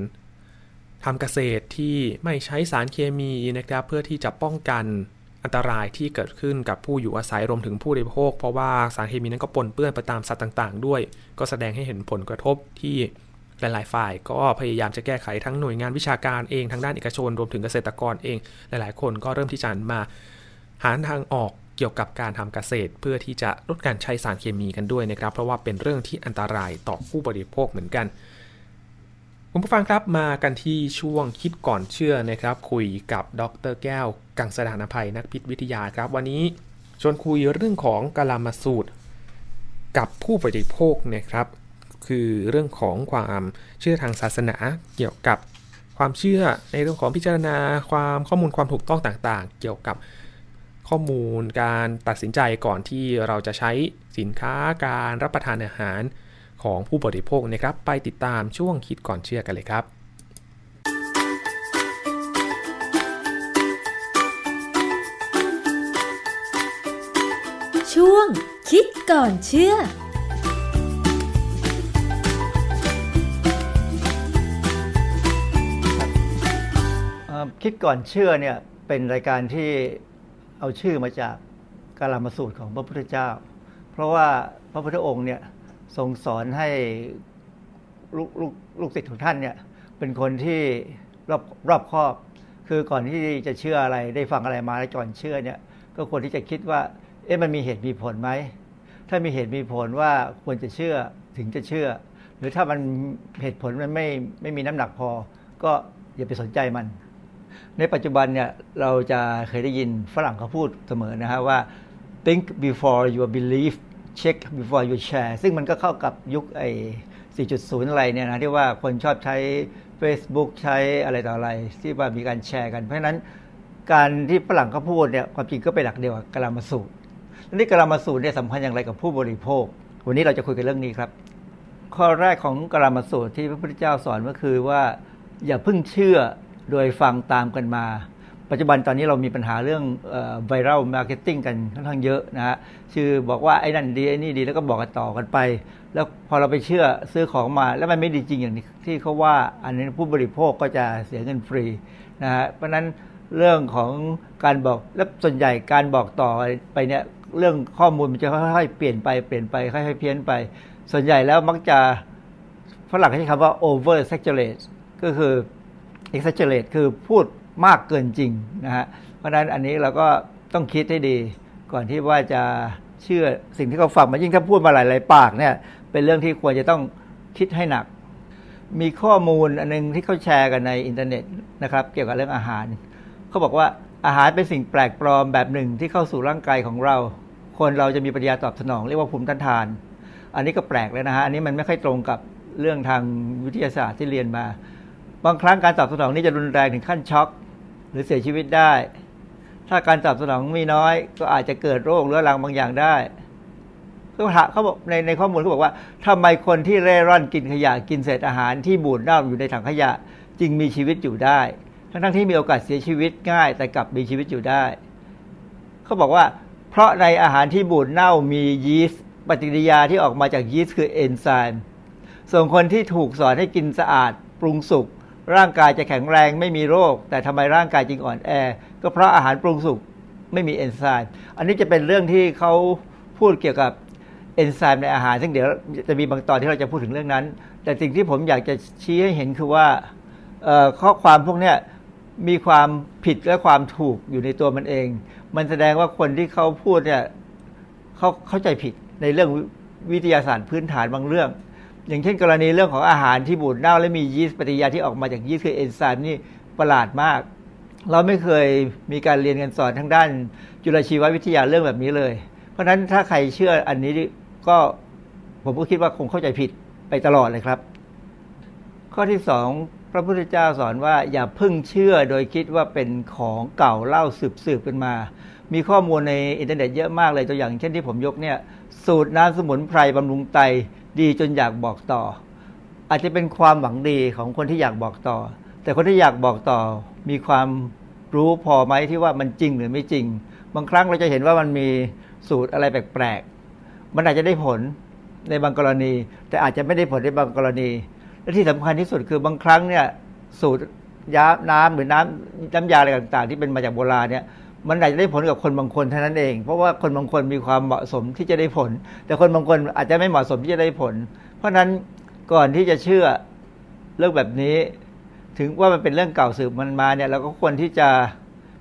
ทำเกษตรที่ไม่ใช้สารเคมีนะครับ เพื่อที่จะป้องกัน อันตรายที่เกิดขึ้นกับผู้อยู่อาศัยรวมถึงผู้บริโภค เพราะว่าสารเคมีนั้นก็ปนเปื้อนไปตามสัตว์ต่าง ๆ ด้วย ก็แสดงให้เห็นผลกระทบที่หลาย ๆ ฝ่ายก็พยายามจะแก้ไขทั้งหน่วยงานวิชาการเองทางด้านเอกชน รวมถึงเกษตรกรเอง หลาย ๆ คนก็เริ่มที่จะมา หาทางออกเกี่ยวกับการทำเกษตร เพื่อที่จะลดการใช้สารเคมีกันด้วยนะครับ เพราะว่าเป็นเรื่องที่อันตรายต่อผู้บริโภคเหมือนกัน คุณผู้ฟังครับมากันที่ช่วงคิดก่อนเชื่อนะครับ คุยกับดรแก้ว กังสดานภัยนักพิษวิทยาครับ วันนี้ชวนคุยเรื่องของกาลามาสูตร กับผู้บริโภคนะครับ คือเรื่องของความเชื่อทางศาสนาเกี่ยวกับความเชื่อในเรื่องของพิจารณาความข้อมูลความถูกต้องต่างๆ เกี่ยวกับข้อมูลการตัดสินใจก่อนที่เราจะใช้สินค้าการรับประทานอาหาร ของผู้บริโภคนะครับ ไปติดตามช่วงคิดก่อนเชื่อกันเลยครับช่วงคิดก่อนเชื่อเอ่อคิดก่อนเชื่อเนี่ยเป็นรายการที่เอาชื่อมาจากกาลามาสูตรของพระพุทธเจ้า เพราะว่าพระพุทธองค์เนี่ย ทรงสอนให้ลูกลูกลูกศิษย์ของท่านเนี่ย เป็นคนที่รอบรอบคอบ คือก่อนที่จะเชื่ออะไรได้ฟังอะไรมาแล้วก่อนเชื่อเนี่ย ก็ควรที่จะคิดว่า เอ๊ะมันมีเหตุมีผลไหมถ้ามีเหตุมีผลว่าควรจะเชื่อถึงจะเชื่อ หรือถ้ามันเหตุผลมันไม่ไม่มีน้ำหนักพอ ก็อย่าไปสนใจมัน ในปัจจุบันเนี่ยเราจะเคยได้ยินฝรั่งเขาพูดเสมอนะฮะว่า think before you believe check before you share ซึ่งมันก็เข้ากับยุคไอ้4.0 อะไรเนี่ยนะที่ว่าคนชอบใช้ Facebook ใช้อะไรต่ออะไร ที่ว่ามีการแชร์กันเพราะฉะนั้นการที่ฝรั่งเขาพูดเนี่ยความจริงก็เป็นหลักเดียวกับกลามาสูตรนี้กลามาสูตรเนี่ยสำคัญอย่างไรกับผู้บริโภค วันนี้เราจะคุยกันเรื่องนี้ครับ ข้อแรกของกาลามสูตรที่พระพุทธเจ้าสอนก็คือว่า อย่าเพิ่งเชื่อโดยฟังตามกันมา ปัจจุบันตอนนี้เรามีปัญหาเรื่อง viral marketing กันค่อนข้างเยอะนะฮะเชื่อบอกว่าไอ้นั่นดีไอ้นี่ดีแล้วก็บอกกันต่อกันไป แล้วพอเราไปเชื่อซื้อของมาแล้วมันไม่ดีจริงอย่างที่เขาว่าอันนี้ผู้บริโภคก็จะเสียเงินฟรีนะฮะเพราะนั้นเรื่องของการบอกและส่วนใหญ่การบอกต่อไปเนี่ยเรื่องข้อมูลมันจะค่อยๆเปลี่ยนไปเปลี่ยนไปค่อยๆเพี้ยนไป ส่วนใหญ่แล้วมักจะฝรั่งใช้คำว่า over saturate ก็คือ exaggerate คือพูด มากเกินจริงนะฮะเพราะฉะนั้นอันนี้เราก็ต้องคิดให้ดี ก่อนที่ว่าจะเชื่อสิ่งที่เขาฟังมายิ่งถ้าพูดมาหลายๆปากเนี่ยเป็นเรื่องที่ควรจะต้องคิดให้หนัก มีข้อมูลอันนึงที่เขาแชร์กันในอินเทอร์เน็ตนะครับเกี่ยวกับเรื่องอาหารเขาบอกว่าอาหารเป็นสิ่งแปลกปลอมแบบหนึ่งที่เข้าสู่ร่างกายของเรา คนเราจะมีปฏิกิริยาตอบสนองเรียกว่าภูมิต้านทาน อันนี้ก็แปลกเลยนะฮะอันนี้มันไม่ค่อยตรงกับเรื่องทางวิทยาศาสตร์ที่เรียนมา บางครั้งการตอบสนองนี้จะรุนแรงถึงขั้นช็อก หรือเสียชีวิตได้ ถ้าการตอบสนองมีน้อย ก็อาจจะเกิดโรคเรื้อรังบางอย่างได้เขาถามเขาบอกในในข้อมูลเขาบอกว่าทำไมคนที่เร่ร่อนกินขยะกินเศษอาหารที่บูดเน่าอยู่ในถังขยะ จึงมีชีวิตอยู่ได้ ทั้งทั้งที่มีโอกาสเสียชีวิตง่าย แต่กลับมีชีวิตอยู่ได้เขาบอกว่า เพราะในอาหารที่บูดเน่ามียีสต์ปฏิกิริยาที่ออกมาจากยีสต์คือเอนไซม์ส่วนคนที่ถูกสอนให้กินสะอาด ปรุงสุก ร่างกายจะแข็งแรงไม่มีโรค แต่ทำไมร่างกายจึงอ่อนแอ ก็เพราะอาหารปรุงสุกไม่มีเอนไซม์อันนี้จะเป็นเรื่องที่เขาพูดเกี่ยวกับเอนไซม์ในอาหาร ซึ่งเดี๋ยวจะมีบางตอนที่เราจะพูดถึงเรื่องนั้น แต่สิ่งที่ผมอยากจะชี้ให้เห็นคือว่าข้อความพวกนี้มีความผิดและความถูกอยู่ในตัวมันเอง มันแสดงว่าคนที่เขาพูดเนี่ยเขาเข้าใจผิดในเรื่องวิทยาศาสตร์พื้นฐานบางเรื่อง อย่างเช่นกรณีเรื่องของอาหารที่บูดเน่าและมียีสต์ปฏิกิริยาที่ออกมาจากยีสต์คือเอนไซม์นี่ประหลาดมาก เราไม่เคยมีการเรียนกันสอนทางด้าน จุลชีววิทยาเรื่องแบบนี้เลย เพราะฉะนั้นถ้าใครเชื่ออันนี้ก็ผมก็คิดว่าคงเข้าใจผิดไปตลอดเลยครับ ข้อที่สองพระพุทธเจ้าสอนว่าอย่าพึ่งเชื่อโดยคิดว่าเป็นของเก่าเล่าสืบสืบกันมา มีข้อมูลในอินเทอร์เน็ตเยอะมากเลยตัวอย่างเช่นที่ผมยกเนี่ยสูตรน้ำสมุนไพรบำรุงไต ดีจนอยากบอกต่อ อาจจะเป็นความหวังดีของคนที่อยากบอกต่อ แต่คนที่อยากบอกต่อ มีความรู้พอไหมที่ว่ามันจริงหรือไม่จริง บางครั้งเราจะเห็นว่ามันมีสูตรอะไรแปลกๆ มันอาจจะได้ผลในบางกรณี แต่อาจจะไม่ได้ผลในบางกรณี และที่สำคัญที่สุดคือบางครั้งเนี่ยสูตรยาน้ำหรือน้ำน้ำยาอะไรต่าง ๆ ที่เป็นมาจากโบราณเนี่ย มันอาจจะได้ผลกับคนบางคนเท่านั้นเอง เพราะว่าคนบางคนมีความเหมาะสมที่จะได้ผล แต่คนบางคนอาจจะไม่เหมาะสมที่จะได้ผล เพราะฉะนั้นก่อนที่จะเชื่อเรื่องแบบนี้ ถึงว่ามันเป็นเรื่องเก่าสืบมันมาเนี่ยเราก็ควรที่จะ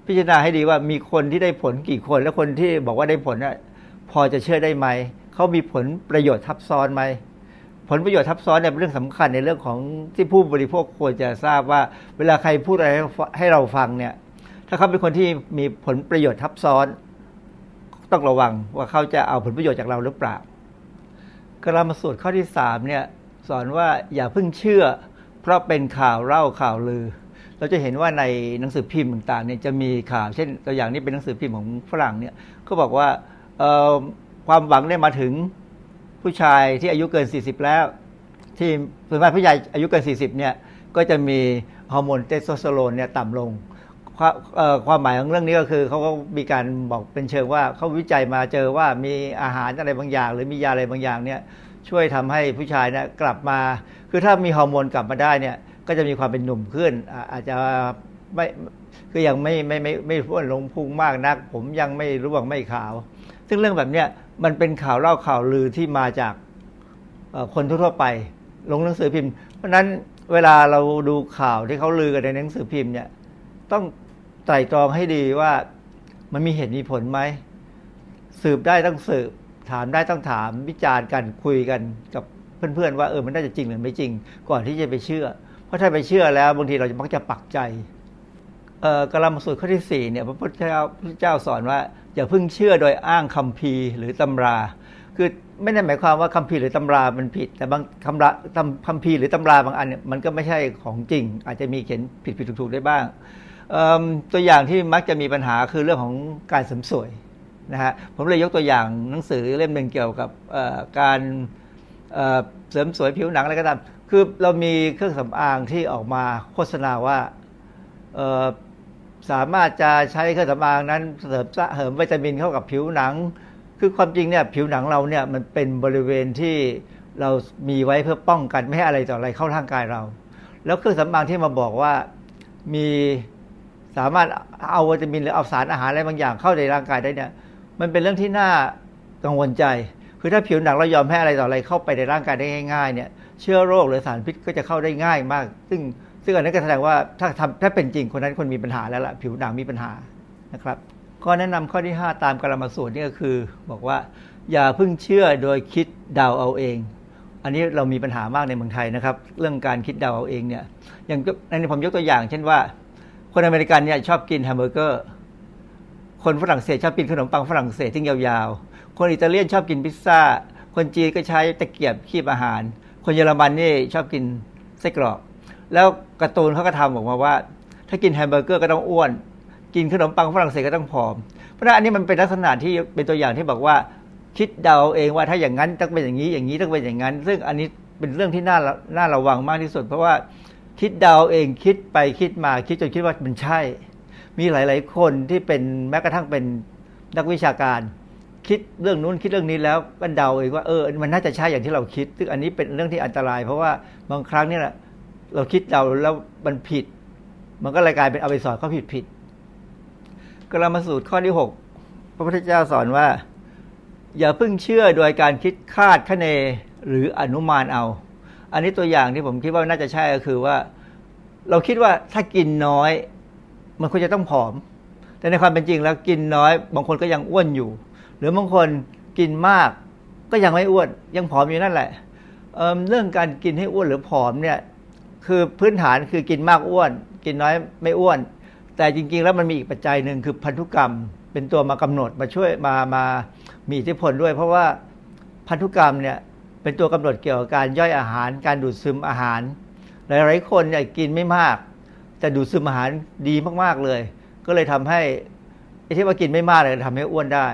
พิจารณาให้ดีว่ามีคนที่ได้ผลกี่คน และคนที่บอกว่าได้ผลน่ะพอจะเชื่อได้ไหมเขามีผลประโยชน์ทับซ้อนไหมผลประโยชน์ทับซ้อนเนี่ยเป็นเรื่องสำคัญในเรื่องของที่ผู้บริโภคควรจะทราบว่า เวลาใครพูดอะไรให้เราฟังเนี่ย ถ้าเขาเป็นคนที่มีผลประโยชน์ทับซ้อน ต้องระวังว่าเขาจะเอาผลประโยชน์จากเราหรือเปล่ากาลามสูตรข้อที่สามเนี่ยสอนว่าอย่าเพิ่งเชื่อ เพราะเป็นข่าวเล่าข่าวลือ เราจะเห็นว่าในหนังสือพิมพ์ต่างๆเนี่ยจะมีข่าวเช่นตัวอย่างนี้เป็นหนังสือพิมพ์ของฝรั่งเนี่ยเขาบอกว่าความหวังได้มาถึงผู้ชายที่อายุเกิน 40 แล้ว ที่ส่วนมากผู้ใหญ่อายุเกิน 40เนี่ยก็จะมีฮอร์โมนเทสโทสเตอโรนเนี่ยต่ำลง ความหมายของเรื่องนี้ก็คือเขาก็มีการบอกเป็นเชิงว่าเขาวิจัยมาเจอว่ามีอาหารอะไรบางอย่าง หรือมียาอะไรบางอย่างเนี่ยช่วยทำให้ผู้ชายเนี่ยกลับมา คือถ้ามีฮอร์โมนกลับมาได้เนี่ยก็จะมีความเป็นหนุ่มขึ้น อาจจะไม่คือยังไม่ไม่ไม่ไม่พ้นลงพุงมากนัก ผมยังไม่ร่วงไม่ขาว ซึ่งเรื่องแบบเนี้ยมันเป็นข่าวเล่าข่าวลือที่มาจากคนทั่วไป ลงหนังสือพิมพ์ เพราะนั้นเวลาเราดูข่าวที่เขาลือกันในหนังสือพิมพ์เนี่ยต้อง ไตรตรองให้ดีว่ามันมีเหตุมีผลไหม สืบได้ต้องสืบ ถามได้ต้องถามวิจารณ์กันคุยกันกับเพื่อนๆ ว่าเออมันน่าจะจริงหรือไม่จริง ก่อนที่จะไปเชื่อ เพราะถ้าไปเชื่อแล้วบางทีเราจะมักจะปักใจกลามสูตรข้อที่สี่เนี่ยพระพุทธเจ้าพระเจ้าสอนว่าอย่าเพิ่งเชื่อโดยอ้างคัมภีร์หรือตำรา คือไม่ได้หมายความว่าคัมภีร์หรือตำรามันผิด แต่บางคำราคัมภีร์หรือตำราบางอันเนี่ยมันก็ไม่ใช่ของจริง อาจจะมีเขียนผิดผิดถูกๆได้บ้าง ตัวอย่างที่มักจะมีปัญหาคือเรื่องของการเสริมสวยนะฮะผมเลยยกตัวอย่างหนังสือเล่มหนึ่งเกี่ยวกับการเสริมสวยผิวหนังอะไรก็ตามคือเรามีเครื่องสำอางที่ออกมาโฆษณาว่าสามารถจะใช้เครื่องสำอางนั้นเสริมเสริมวิตามินเข้ากับผิวหนัง คือความจริงเนี่ยผิวหนังเราเนี่ยมันเป็นบริเวณที่เรามีไว้เพื่อป้องกันไม่ให้อะไรต่ออะไรเข้าร่างกายเรา แล้วเครื่องสำอางที่มาบอกว่ามี สามารถเอาวิตามินหรือเอาสารอาหารอะไรบางอย่างเข้าในร่างกายได้เนี่ยมันเป็นเรื่องที่น่ากังวลใจ คือถ้าผิวหนังเรายอมให้อะไรต่ออะไรเข้าไปในร่างกายได้ง่ายๆเนี่ยเชื้อโรคหรือสารพิษก็จะเข้าได้ง่ายมาก ซึ่งซึ่งอันนั้นก็แสดงว่าถ้าทำถ้าเป็นจริงคนนั้นคนมีปัญหาแล้วล่ะผิวหนังมีปัญหานะครับข้อแนะนำข้อที่ 5 ตามกรรมสูตรนี่ก็คือ บอกว่าอย่าเพิ่งเชื่อโดยคิดเดาเอาเอง อันนี้เรามีปัญหามากในเมืองไทยนะครับ เรื่องการคิดเดาเอาเองเนี่ยอย่างในผมยกตัวอย่าง เช่นว่า คนอเมริกันเนี่ยชอบกินแฮมเบอร์เกอร์ คนฝรั่งเศสชอบกินขนมปังฝรั่งเศสที่ยาวๆ คนอิตาเลียนชอบกินพิซซ่า คนจีนก็ใช้ตะเกียบคีบอาหาร คนเยอรมันนี่ชอบกินไส้กรอก แล้วการ์ตูนเขาก็ทำออกมาว่า ถ้ากินแฮมเบอร์เกอร์ก็ต้องอ้วน กินขนมปังฝรั่งเศสก็ต้องผอม เพราะฉะนั้นอันนี้มันเป็นลักษณะที่เป็นตัวอย่างที่บอกว่าคิดเดาเองว่าถ้าอย่างนั้นต้องเป็นอย่างนี้อย่างนี้ต้องเป็นอย่างนั้น ซึ่งอันนี้เป็นเรื่องที่น่าน่าระวังมากที่สุด เพราะว่า คิดเดาเองคิดไปคิดมาคิดจนคิดว่ามันใช่ มีหลาย ๆ คนที่เป็นแม้กระทั่งเป็นนักวิชาการ คิดเรื่องนู้นคิดเรื่องนี้แล้วก็เดาเองว่าเออมันน่าจะใช่อย่างที่เราคิด ซึ่งอันนี้เป็นเรื่องที่อันตราย เพราะว่าบางครั้งเนี่ยเราคิดเดาแล้วมันผิด มันก็เลยกลายเป็นเอาไปสอนเขาผิดผิดกลามาสูตรข้อที่หกพระพุทธเจ้าสอนว่า อย่าเพิ่งเชื่อโดยการคิดคาดคะเนหรืออนุมานเอา อันนี้ตัวอย่างที่ผมคิดว่าน่าจะใช่ก็คือว่า เราคิดว่าถ้ากินน้อย มันควรจะต้องผอม แต่ในความเป็นจริงแล้วกินน้อย บางคนก็ยังอ้วนอยู่ หรือบางคนกินมาก ก็ยังไม่อ้วน ยังผอมอยู่นั่นแหละเเรื่องการกินให้อ้วนหรือผอมเนี่ยคือพื้นฐานคือกินมากอ้วน กินน้อยไม่อ้วน แต่จริง ๆ แล้วมันมีอีกปัจจัยหนึ่งคือพันธุกรรมเป็นตัวมากำหนดมาช่วยมามามีอิทธิพลด้วย เพราะว่าพันธุกรรมเนี่ย เป็นตัวกำหนดเกี่ยวกับการย่อยอาหาร การดูดซึมอาหาร หลายๆคนเนี่ยกินไม่มาก แต่ดูดซึมอาหารดีมากๆเลย ก็เลยทำให้ไอ้ที่ว่ากินไม่มากเลยทำให้อ้วนได้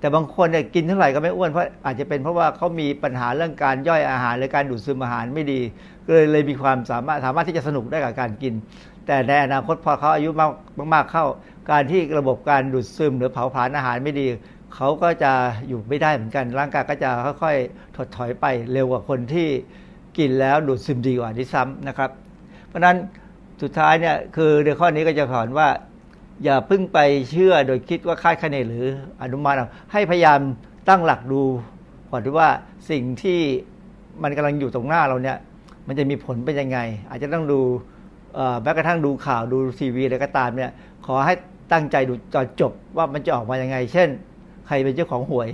แต่บางคนเนี่ยกินเท่าไหร่ก็ไม่อ้วนเพราะอาจจะเป็นเพราะว่าเขามีปัญหาเรื่องการย่อยอาหารหรือการดูดซึมอาหารไม่ดีก็เลยเลยมีความสามารถสามารถที่จะสนุกได้กับการกิน แต่ในอนาคตพอเขาอายุมากมากเข้า การที่ระบบการดูดซึมหรือเผาผลาญอาหารไม่ดี เขาก็จะอยู่ไม่ได้เหมือนกัน ร่างกายก็จะค่อยๆ ถดถอยไปเร็วกว่าคนที่กินแล้วดูดซึมดีกว่าที่ซ้ำนะครับ เพราะฉะนั้นสุดท้ายเนี่ยคือในข้อนี้ก็จะสอนว่า อย่าพึ่งไปเชื่อโดยคิดว่าคาดคะเนหรืออนุมานให้พยายามตั้งหลักดูก่อนที่ว่าสิ่งที่มันกำลังอยู่ตรงหน้าเราเนี่ย มันจะมีผลเป็นยังไง อาจจะต้องดูแม้กระทั่งดูข่าวดูทีวีอะไรก็ตามเนี่ยขอให้ตั้งใจดูจนจบว่ามันจะออกมายังไง เช่น ครเป็นเจ้าของหวย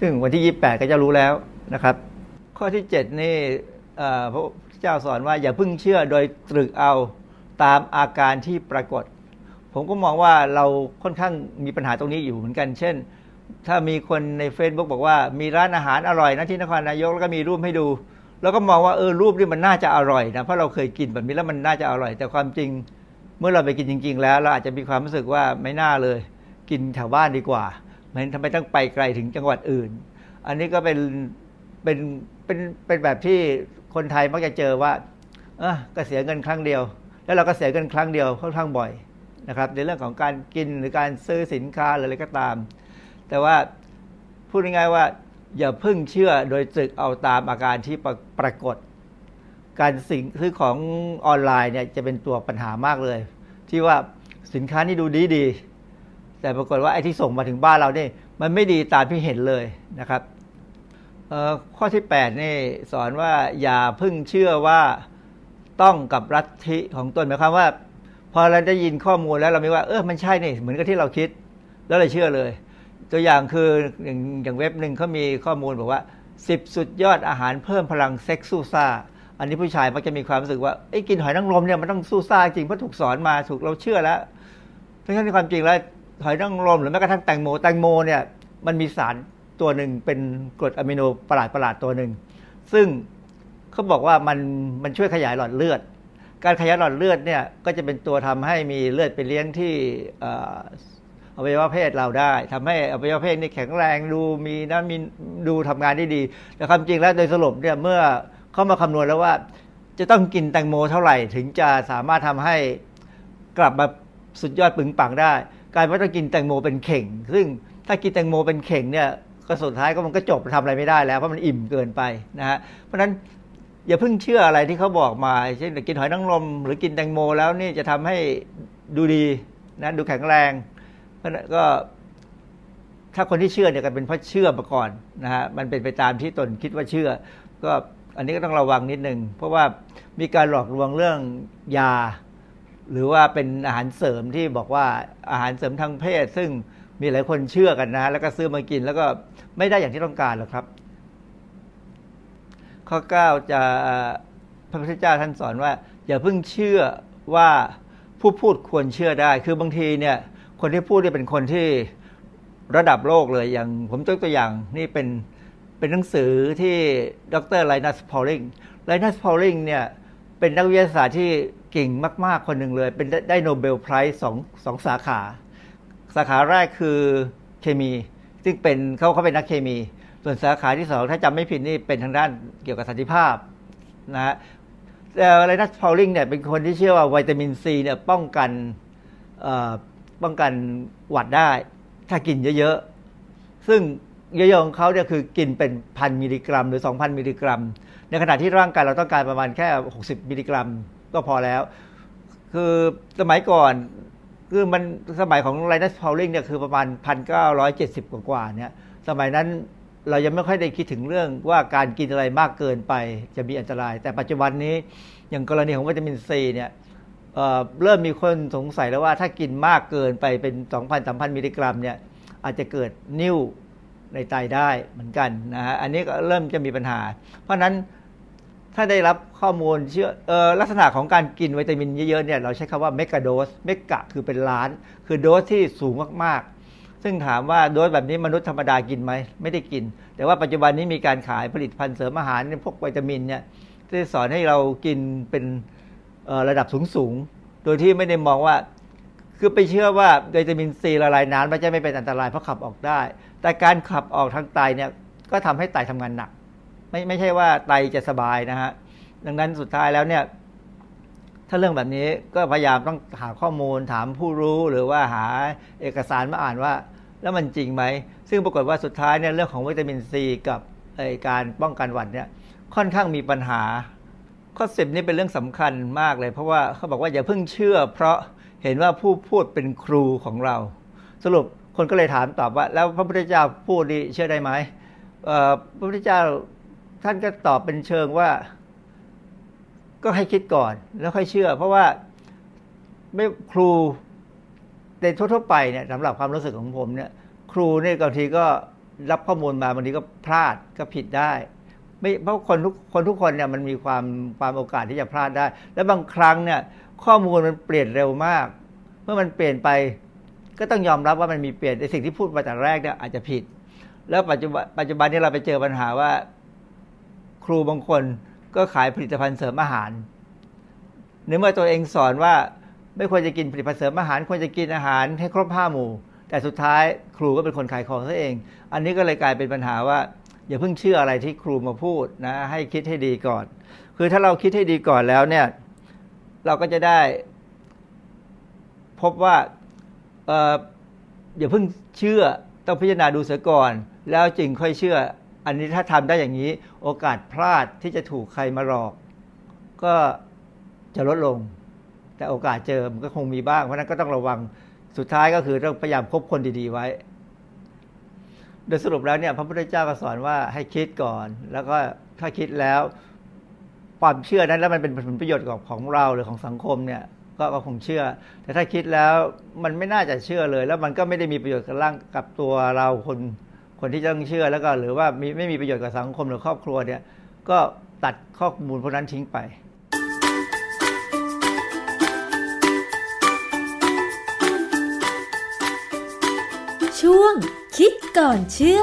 ซึ่งวันที่ 28 ก็จะรู้แล้วนะครับ ข้อที่ 7 นี่พระเจ้าสอนว่าอย่าพิ่งเชื่อโดยตรึกเอาตามอาการที่ปรากฏ ผมก็มองว่าเราค่อนข้างมีปัญหาตรงนี้อยู่เหมือนกัน เช่น ถ้ามีคนใน Facebook บอกว่ามีร้านอาหารอร่อยนะที่นครนายกแล้วก็มีรูปให้ดู แล้วก็มองว่าเออรูปนี่มันน่าจะอร่อยนะเพราะเราเคยกินแบบนี้แล้วมันน่าจะอร่อย แต่ความจริงเมื่อเราไปกินจริง ๆ แล้วเราอาจจะมีความรู้สึกว่าไม่น่าเลย กินแถวบ้านดีกว่า ไม่ทำไมต้องไปไกลถึงจังหวัดอื่น อันนี้ก็เป็นเป็นเป็นเป็นแบบที่คนไทยมักจะเจอว่า เออก็เสียเงินครั้งเดียว แล้วเราก็เสียเงินครั้งเดียวค่อนข้างบ่อยนะครับ ในเรื่องของการกินหรือการซื้อสินค้าหรืออะไรก็ตาม แต่ว่าพูดง่ายๆว่าอย่าพึ่งเชื่อโดยจึกเอาตามอาการที่ปรปรากฏ การสิ่งซื้อของออนไลน์เนี่ยจะเป็นตัวปัญหามากเลย ที่ว่าสินค้านี่ดูดีดี แต่ปรากฏว่าไอ้ที่ส่งมาถึงบ้านเราเนี่ยมันไม่ดีตามที่เห็นเลยนะครับข้อที่8นี่สอนว่าอย่าพึ่งเชื่อว่าต้องกับรัฐทิของตนหมายความว่า พอเราได้ยินข้อมูลแล้วเราไม่ว่าเออมันใช่นี่เหมือนกับที่เราคิด แล้วเลยเชื่อเลย ตัวอย่างคืออย่างอย่างเว็บหนึ่งเขามีข้อมูลบอกว่า 10 สุดยอดอาหารเพิ่มพลังเซ็กซ์ซูซ่าอันนี้ผู้ชายมักจะมีความรู้สึกว่าไอ้กินหอยนางรมเนี่ยมันต้องสู้ซ่าจริงเพราะถูกสอนมาถูกเราเชื่อแล้วเพราะฉะนั้นความจริงแล้ว หอยนางรมหรือแม้กระทั่งแตงโมแตงโมเนี่ยมันมีสารตัวหนึ่งเป็นกรดอะมิโนประหลาดประหลาดตัวหนึ่งซึ่งเขาบอกว่ามันมันช่วยขยายหลอดเลือด การขยายหลอดเลือดเนี่ยก็จะเป็นตัวทำให้มีเลือดไปเลี้ยงที่อวัยวะเพศเราได้ทำให้อวัยวะเพศนี่แข็งแรงดูมีนะมีดูทำงานได้ดี แต่ความจริงแล้วโดยสรุปเนี่ยเมื่อเข้ามาคำนวณแล้วว่า จะต้องกินแตงโมเท่าไหร่ ถึงจะสามารถทำให้กลับมาสุดยอดปึงปังได้ กลายว่าต้องกินแตงโมเป็นเข่ง ซึ่งถ้ากินแตงโมเป็นเข่งเนี่ยก็สุดท้ายก็มันก็จบทำอะไรไม่ได้แล้ว เพราะมันอิ่มเกินไปนะฮะเพราะฉะนั้นอย่าเพิ่งเชื่ออะไรที่เขาบอกมา เช่นกินหอยนางรมหรือกินแตงโมแล้วนี่จะทำให้ดูดีนะดูแข็งแรงเพราะนั้นก็ถ้าคนที่เชื่อเนี่ยก็เป็นเพราะเชื่อมาก่อนนะฮะมันเป็นไปตามที่ตนคิดว่าเชื่อ ก็อันนี้ก็ต้องระวังนิดนึงเพราะว่ามีการหลอกลวงเรื่องยา หรือว่าเป็นอาหารเสริมที่บอกว่าอาหารเสริมทางเพศ ซึ่งมีหลายคนเชื่อกันนะ แล้วก็ซื้อมากินแล้วก็ไม่ได้อย่างที่ต้องการหรอกครับ ข้อ 9 จะพระพุทธเจ้าท่านสอนว่า อย่าเพิ่งเชื่อว่าผู้พูดควรเชื่อได้ คือบางทีเนี่ยคนที่พูดเนี่ยเป็นคนที่ระดับโลกเลยอย่างผมยกตัวอย่างนี่เป็นเป็นหนังสือที่ดรไลนัสพอลลิงไลนัสพอลลิงเนี่ยเป็นนักวิทยาศาสตร์ที่ เก่งมาก ๆ คนหนึ่งเลย เป็นได้ Nobel Prize สองสองสาขา สาขาแรกคือเคมี ซึ่งเป็นเขาเขาเป็นนักเคมี ส่วนสาขาที่สองถ้าจำไม่ผิดนี่เป็นทางด้านเกี่ยวกับสันติภาพนะฮะไลนัสพอลลิงเนี่ยเป็นคนที่เชื่อว่าวิตามินซีเนี่ยป้องกันป้องกันหวัดได้ ถ้ากินเยอะ ๆ ซึ่งเยอะๆของเขาเนี่ยคือกินเป็นพันมิลลิกรัม หรือ 2,000 มิลลิกรัม ในขณะที่ร่างกายเราต้องการประมาณแค่ 60 มิลลิกรัม ก็พอแล้ว คือสมัยก่อนคือมันสมัยของไลนัสพาวลิงเนี่ยคือประมาณ 1,970 กว่าๆเนี่ยสมัยนั้นเรายังไม่ค่อยได้คิดถึงเรื่องว่าการกินอะไรมากเกินไปจะมีอันตราย แต่ปัจจุบันนี้อย่างกรณีของวิตามินซีเนี่ยเเริ่มมีคนสงสัยแล้วว่าถ้ากินมากเกินไปเป็น 2,000-3,000 มิลลิกรัมเนี่ยอาจจะเกิดนิ่วในไตได้เหมือนกันนะฮะอันนี้ก็เริ่มจะมีปัญหา เพราะนั้น ถ้าได้รับข้อมูลเชื่ออลักษณะของการกินวิตามินเยอะๆเนี่ยเราใช้คำว่าเมกะโดสเมกะคือเป็นล้าน คือโดสที่สูงมากๆ ซึ่งถามว่าโดสแบบนี้มนุษย์ธรรมดากินไหมไม่ได้กิน แต่ว่าปัจจุบันนี้มีการขายผลิตภัณฑ์เสริมอาหารพวกวิตามินเนี่ยที่สอนให้เรากินเป็นระดับสูงๆ โดยที่ไม่ได้มองว่าคือไปเชื่อว่าวิตามินซีละลายน้ำมันจะไม่เป็นอันตรายเพราะขับออกได้ แต่การขับออกทางไตเนี่ยก็ทำให้ไตทำงานหนัก ไม่ไม่ใช่ว่าไตจะสบายนะฮะดังนั้นสุดท้ายแล้วเนี่ย ถ้าเรื่องแบบนี้ก็พยายามต้องหาข้อมูลถามผู้รู้หรือว่าหาเอกสารมาอ่านว่า แล้วมันจริงไหม ซึ่งปรากฏว่าสุดท้ายเนี่ยเรื่องของวิตามินซีกับการป้องกันหวัดเนี่ยค่อนข้างมีปัญหา ข้อสิบนี้เป็นเรื่องสำคัญมากเลย เพราะว่าเขาบอกว่าอย่าเพิ่งเชื่อ เพราะเห็นว่าผู้พูดเป็นครูของเรา สรุปคนก็เลยถามตอบว่า แล้วพระพุทธเจ้าพูดดีเชื่อได้ไหมพระพุทธเจ้า ท่านก็ตอบเป็นเชิงว่า ก็ให้คิดก่อน แล้วค่อยเชื่อ เพราะว่าไม่ครูในทั่วๆไปเนี่ยสำหรับความรู้สึกของผมเนี่ย ครูเนี่ยบางทีก็รับข้อมูลมาบางทีก็พลาดก็ผิดได้ ไม่เพราะคนทุกคนทุกคนเนี่ยมันมีความความโอกาสที่จะพลาดได้ และบางครั้งเนี่ย ข้อมูลมันเปลี่ยนเร็วมาก เมื่อมันเปลี่ยนไป ก็ต้องยอมรับว่ามันมีเปลี่ยนในสิ่งที่พูดมาแต่แรกเนี่ยอาจจะผิด แล้วปัจจุบันปัจจุบันนี้เราไปเจอปัญหาว่า ครูบางคนก็ขายผลิตภัณฑ์เสริมอาหารในเมื่อตัวเองสอนว่าไม่ควรจะกินผลิตภัณฑ์เสริมอาหาร ควรจะกินอาหารให้ครบห้าหมู่ แต่สุดท้ายครูก็เป็นคนขายของซะเอง อันนี้ก็เลยกลายเป็นปัญหาว่า อย่าเพิ่งเชื่ออะไรที่ครูมาพูดนะ ให้คิดให้ดีก่อน คือถ้าเราคิดให้ดีก่อนแล้วเนี่ย เราก็จะได้ พบว่าอย่าเพิ่งเชื่อต้องพิจารณาดูเสียก่อน แล้วจึงค่อยเชื่อ อันนี้ถ้าทำได้อย่างนี้ โอกาสพลาดที่จะถูกใครมาหลอก ก็จะลดลง แต่โอกาสเจอมันก็คงมีบ้างเพราะนั้นก็ต้องระวังสุดท้ายก็คือต้องพยายามคบคนดีๆไว้ โดยสรุปแล้วเนี่ยพระพุทธเจ้าก็สอนว่าให้คิดก่อน แล้วก็ถ้าคิดแล้ว ความเชื่อนั้นแล้วมันเป็นผลประโยชน์ของของเราหรือของสังคมเนี่ยก็ก็คงเชื่อ แต่ถ้าคิดแล้วมันไม่น่าจะเชื่อเลย แล้วมันก็ไม่ได้มีประโยชน์กับร่างกับตัวเราคน คนที่จะต้องเชื่อแล้วก็หรือว่ามีไม่มีประโยชน์กับสังคมหรือครอบครัวเนี่ยก็ตัดข้อมูลพวกนั้นทิ้งไป ช่วงคิดก่อนเชื่อ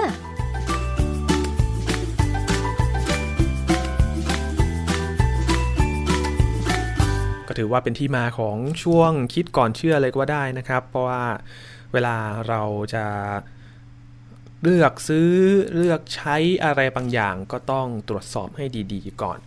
ก็ถือว่าเป็นที่มาของช่วงคิดก่อนเชื่อเลยก็ว่าได้นะครับ เพราะว่าเวลาเราจะ เลือกซื้อเลือกใช้อะไรบางอย่างก็ต้องตรวจสอบให้ดีๆ ก่อน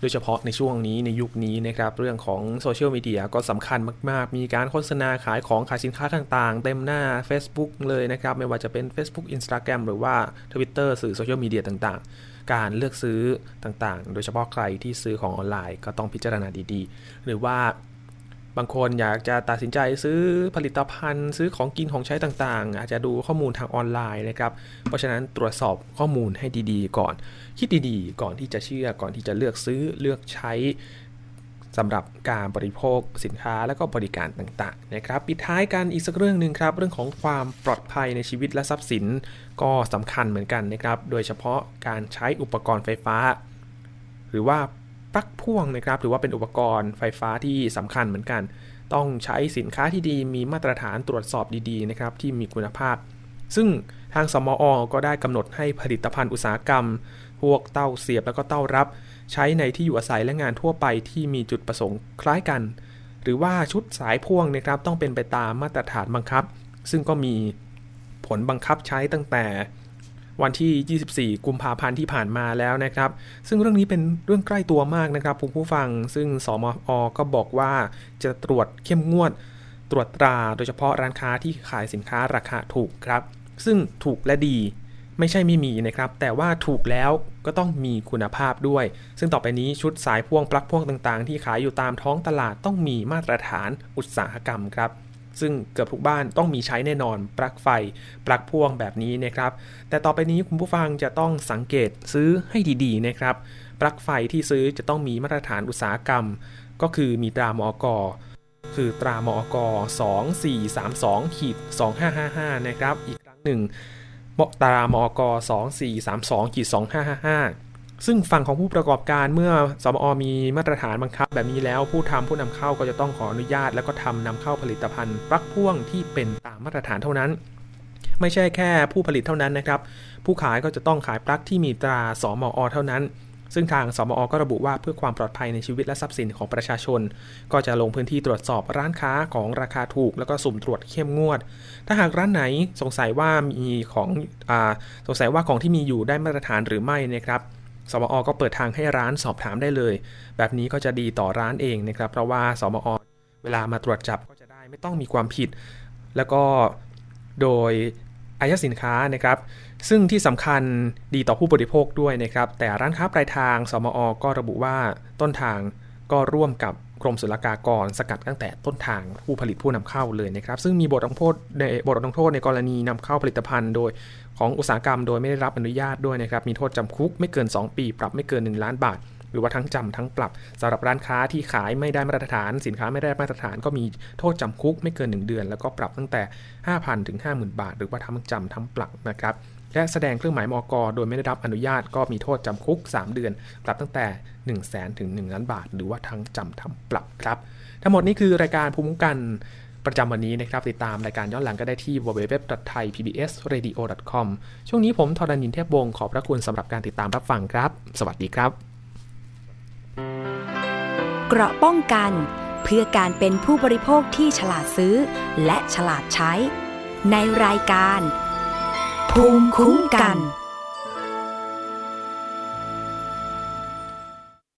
โดยเฉพาะในช่วงนี้ในยุคนี้นะครับ เรื่องของโซเชียลมีเดียก็สำคัญมากๆ มีการโฆษณาขายของขายสินค้าต่างๆ เต็มหน้า Facebook เลยนะครับ ไม่ว่าจะเป็น Facebook Instagram หรือว่า Twitter สื่อโซเชียลมีเดียต่างๆ การเลือกซื้อต่างๆ โดยเฉพาะใครที่ซื้อของออนไลน์ก็ต้องพิจารณาดีๆ หรือว่า บางคนอยากจะตัดสินใจซื้อผลิตภัณฑ์ ซื้อของกินของใช้ต่างๆ อาจจะดูข้อมูลทางออนไลน์นะครับ เพราะฉะนั้นตรวจสอบข้อมูลให้ดีๆ ก่อน คิดดีๆ ก่อนที่จะเชื่อก่อนที่จะเลือกซื้อเลือกใช้สำหรับการบริโภคสินค้าและก็บริการต่างๆนะครับปิดท้ายกันอีกสักเรื่องหนึ่งครับเรื่องของความปลอดภัยในชีวิตและทรัพย์สินก็สำคัญเหมือนกันนะครับ โดยเฉพาะการใช้อุปกรณ์ไฟฟ้า หรือว่า ปลั๊กพ่วงนะครับหรือว่าเป็นอุปกรณ์ไฟฟ้าที่สำคัญเหมือนกัน ต้องใช้สินค้าที่ดีมีมาตรฐานตรวจสอบดีๆนะครับที่มีคุณภาพ ซึ่งทางสมอ ก็ได้กำหนดให้ผลิตภัณฑ์อุตสาหกรรม พวกเต้าเสียบแล้วก็เต้ารับ ใช้ในที่อยู่อาศัยและงานทั่วไปที่มีจุดประสงค์คล้ายกัน หรือว่าชุดสายพ่วงนะครับต้องเป็นไปตามมาตรฐานบังคับ ซึ่งก็มีผลบังคับใช้ตั้งแต่ วันที่ 24 กุมภาพันธ์ที่ผ่านมาแล้วนะครับ ซึ่งเรื่องนี้เป็นเรื่องใกล้ตัวมากนะครับคุณผู้ฟัง ซึ่งสมอก็บอกว่าจะตรวจเข้มงวด ตรวจตราโดยเฉพาะร้านค้าที่ขายสินค้าราคาถูกครับ ซึ่งถูกและดีไม่ใช่ไม่มีนะครับ แต่ว่าถูกแล้วก็ต้องมีคุณภาพด้วย ซึ่งต่อไปนี้ชุดสายพ่วงปลั๊กพ่วงต่างๆ ที่ขายอยู่ตามท้องตลาดต้องมีมาตรฐานอุตสาหกรรมครับ ซึ่งเกือบทุกบ้านต้องมีใช้แน่นอน ปลั๊กไฟ ปลั๊กพ่วงแบบนี้นะครับ แต่ต่อไปนี้คุณผู้ฟังจะต้องสังเกตซื้อให้ดีๆนะครับ ปลั๊กไฟที่ซื้อจะต้องมีมาตรฐานอุตสาหกรรม ก็คือมีตรามอกคือตรามอก2432ขีด2555 นะครับ อีกครั้งหนึ่งตรามอก2432ขีด2555 ซึ่งฝั่งของผู้ประกอบการเมื่อสมอมีมาตรฐานบังคับ แบบนี้แล้วผู้ทำผู้นำเข้าก็จะต้องขออนุญาต แล้วก็ทำนำเข้าผลิตภัณฑ์ปลั๊กพ่วงที่เป็นตามมาตรฐานเท่านั้น ไม่ใช่แค่ผู้ผลิตเท่านั้นนะครับ ผู้ขายก็จะต้องขายปลั๊กที่มีตราสมอเท่านั้น ซึ่งทางสมอก็ระบุว่าเพื่อความปลอดภัยในชีวิตและทรัพย์สินของประชาชน ก็จะลงพื้นที่ตรวจสอบร้านค้าของราคาถูก แล้วก็สุ่มตรวจเข้มงวด ถ้าหากร้านไหนสงสัยว่ามีของอสงสัยว่าของที่มีอยู่ได้มาตรฐานหรือไม่นะครับ สมอก็เปิดทางให้ร้านสอบถามได้เลย แบบนี้ก็จะดีต่อร้านเองนะครับ เพราะว่าสมอเวลามาตรวจจับก็จะได้ไม่ต้องมีความผิด แล้วก็โดยอายัดสินค้านะครับ ซึ่งที่สำคัญดีต่อผู้บริโภคด้วยนะครับ แต่ร้านค้าปลายทางสมอ ก็ระบุว่าต้นทางก็ร่วมกับกรมศุลกากรสกัดตั้งแต่ต้นทางผู้ผลิตผู้นำเข้าเลยนะครับ ซึ่งมีบทลงโทษในบทลงโทษในกรณีนำเข้าผลิตภัณฑ์ โดย ของอุตสาหกรรมโดยไม่ได้รับอนุญาตด้วยนะครับ มีโทษจำคุกไม่เกิน 2 ปี ปรับไม่เกิน 1 ล้านบาท หรือว่าทั้งจำทั้งปรับสำหรับร้านค้าที่ขายไม่ได้มาตรฐาน สินค้าไม่ได้มาตรฐาน ก็มีโทษจำคุกไม่เกิน 1 เดือน แล้วก็ปรับตั้งแต่ 5,000ถึง50,000 บาท หรือว่าทั้งจำทั้งปรับนะครับและแสดงเครื่องหมายมอกโดยไม่ได้รับอนุญาตก็มีโทษจำคุก 3 เดือน ปรับตั้งแต่ 1 0 0 0 0แสนถึง 1 ล้านบาท หรือว่าทั้งจำทั้งปรับครับ ทั้งหมดนี้คือรายการภูมิคุ้มกัน ประจำวันนี้นะครับ ติดตามรายการย้อนหลังก็ได้ที่ www.thaipbsradio.com ช่วงนี้ผมทอรันยินเทพวงศ์ขอบพระคุณสำหรับการติดตามรับฟังครับ สวัสดีครับ เกราะป้องกัน เพื่อการเป็นผู้บริโภคที่ฉลาดซื้อ และฉลาดใช้ ในรายการ ภูมิคุ้มกัน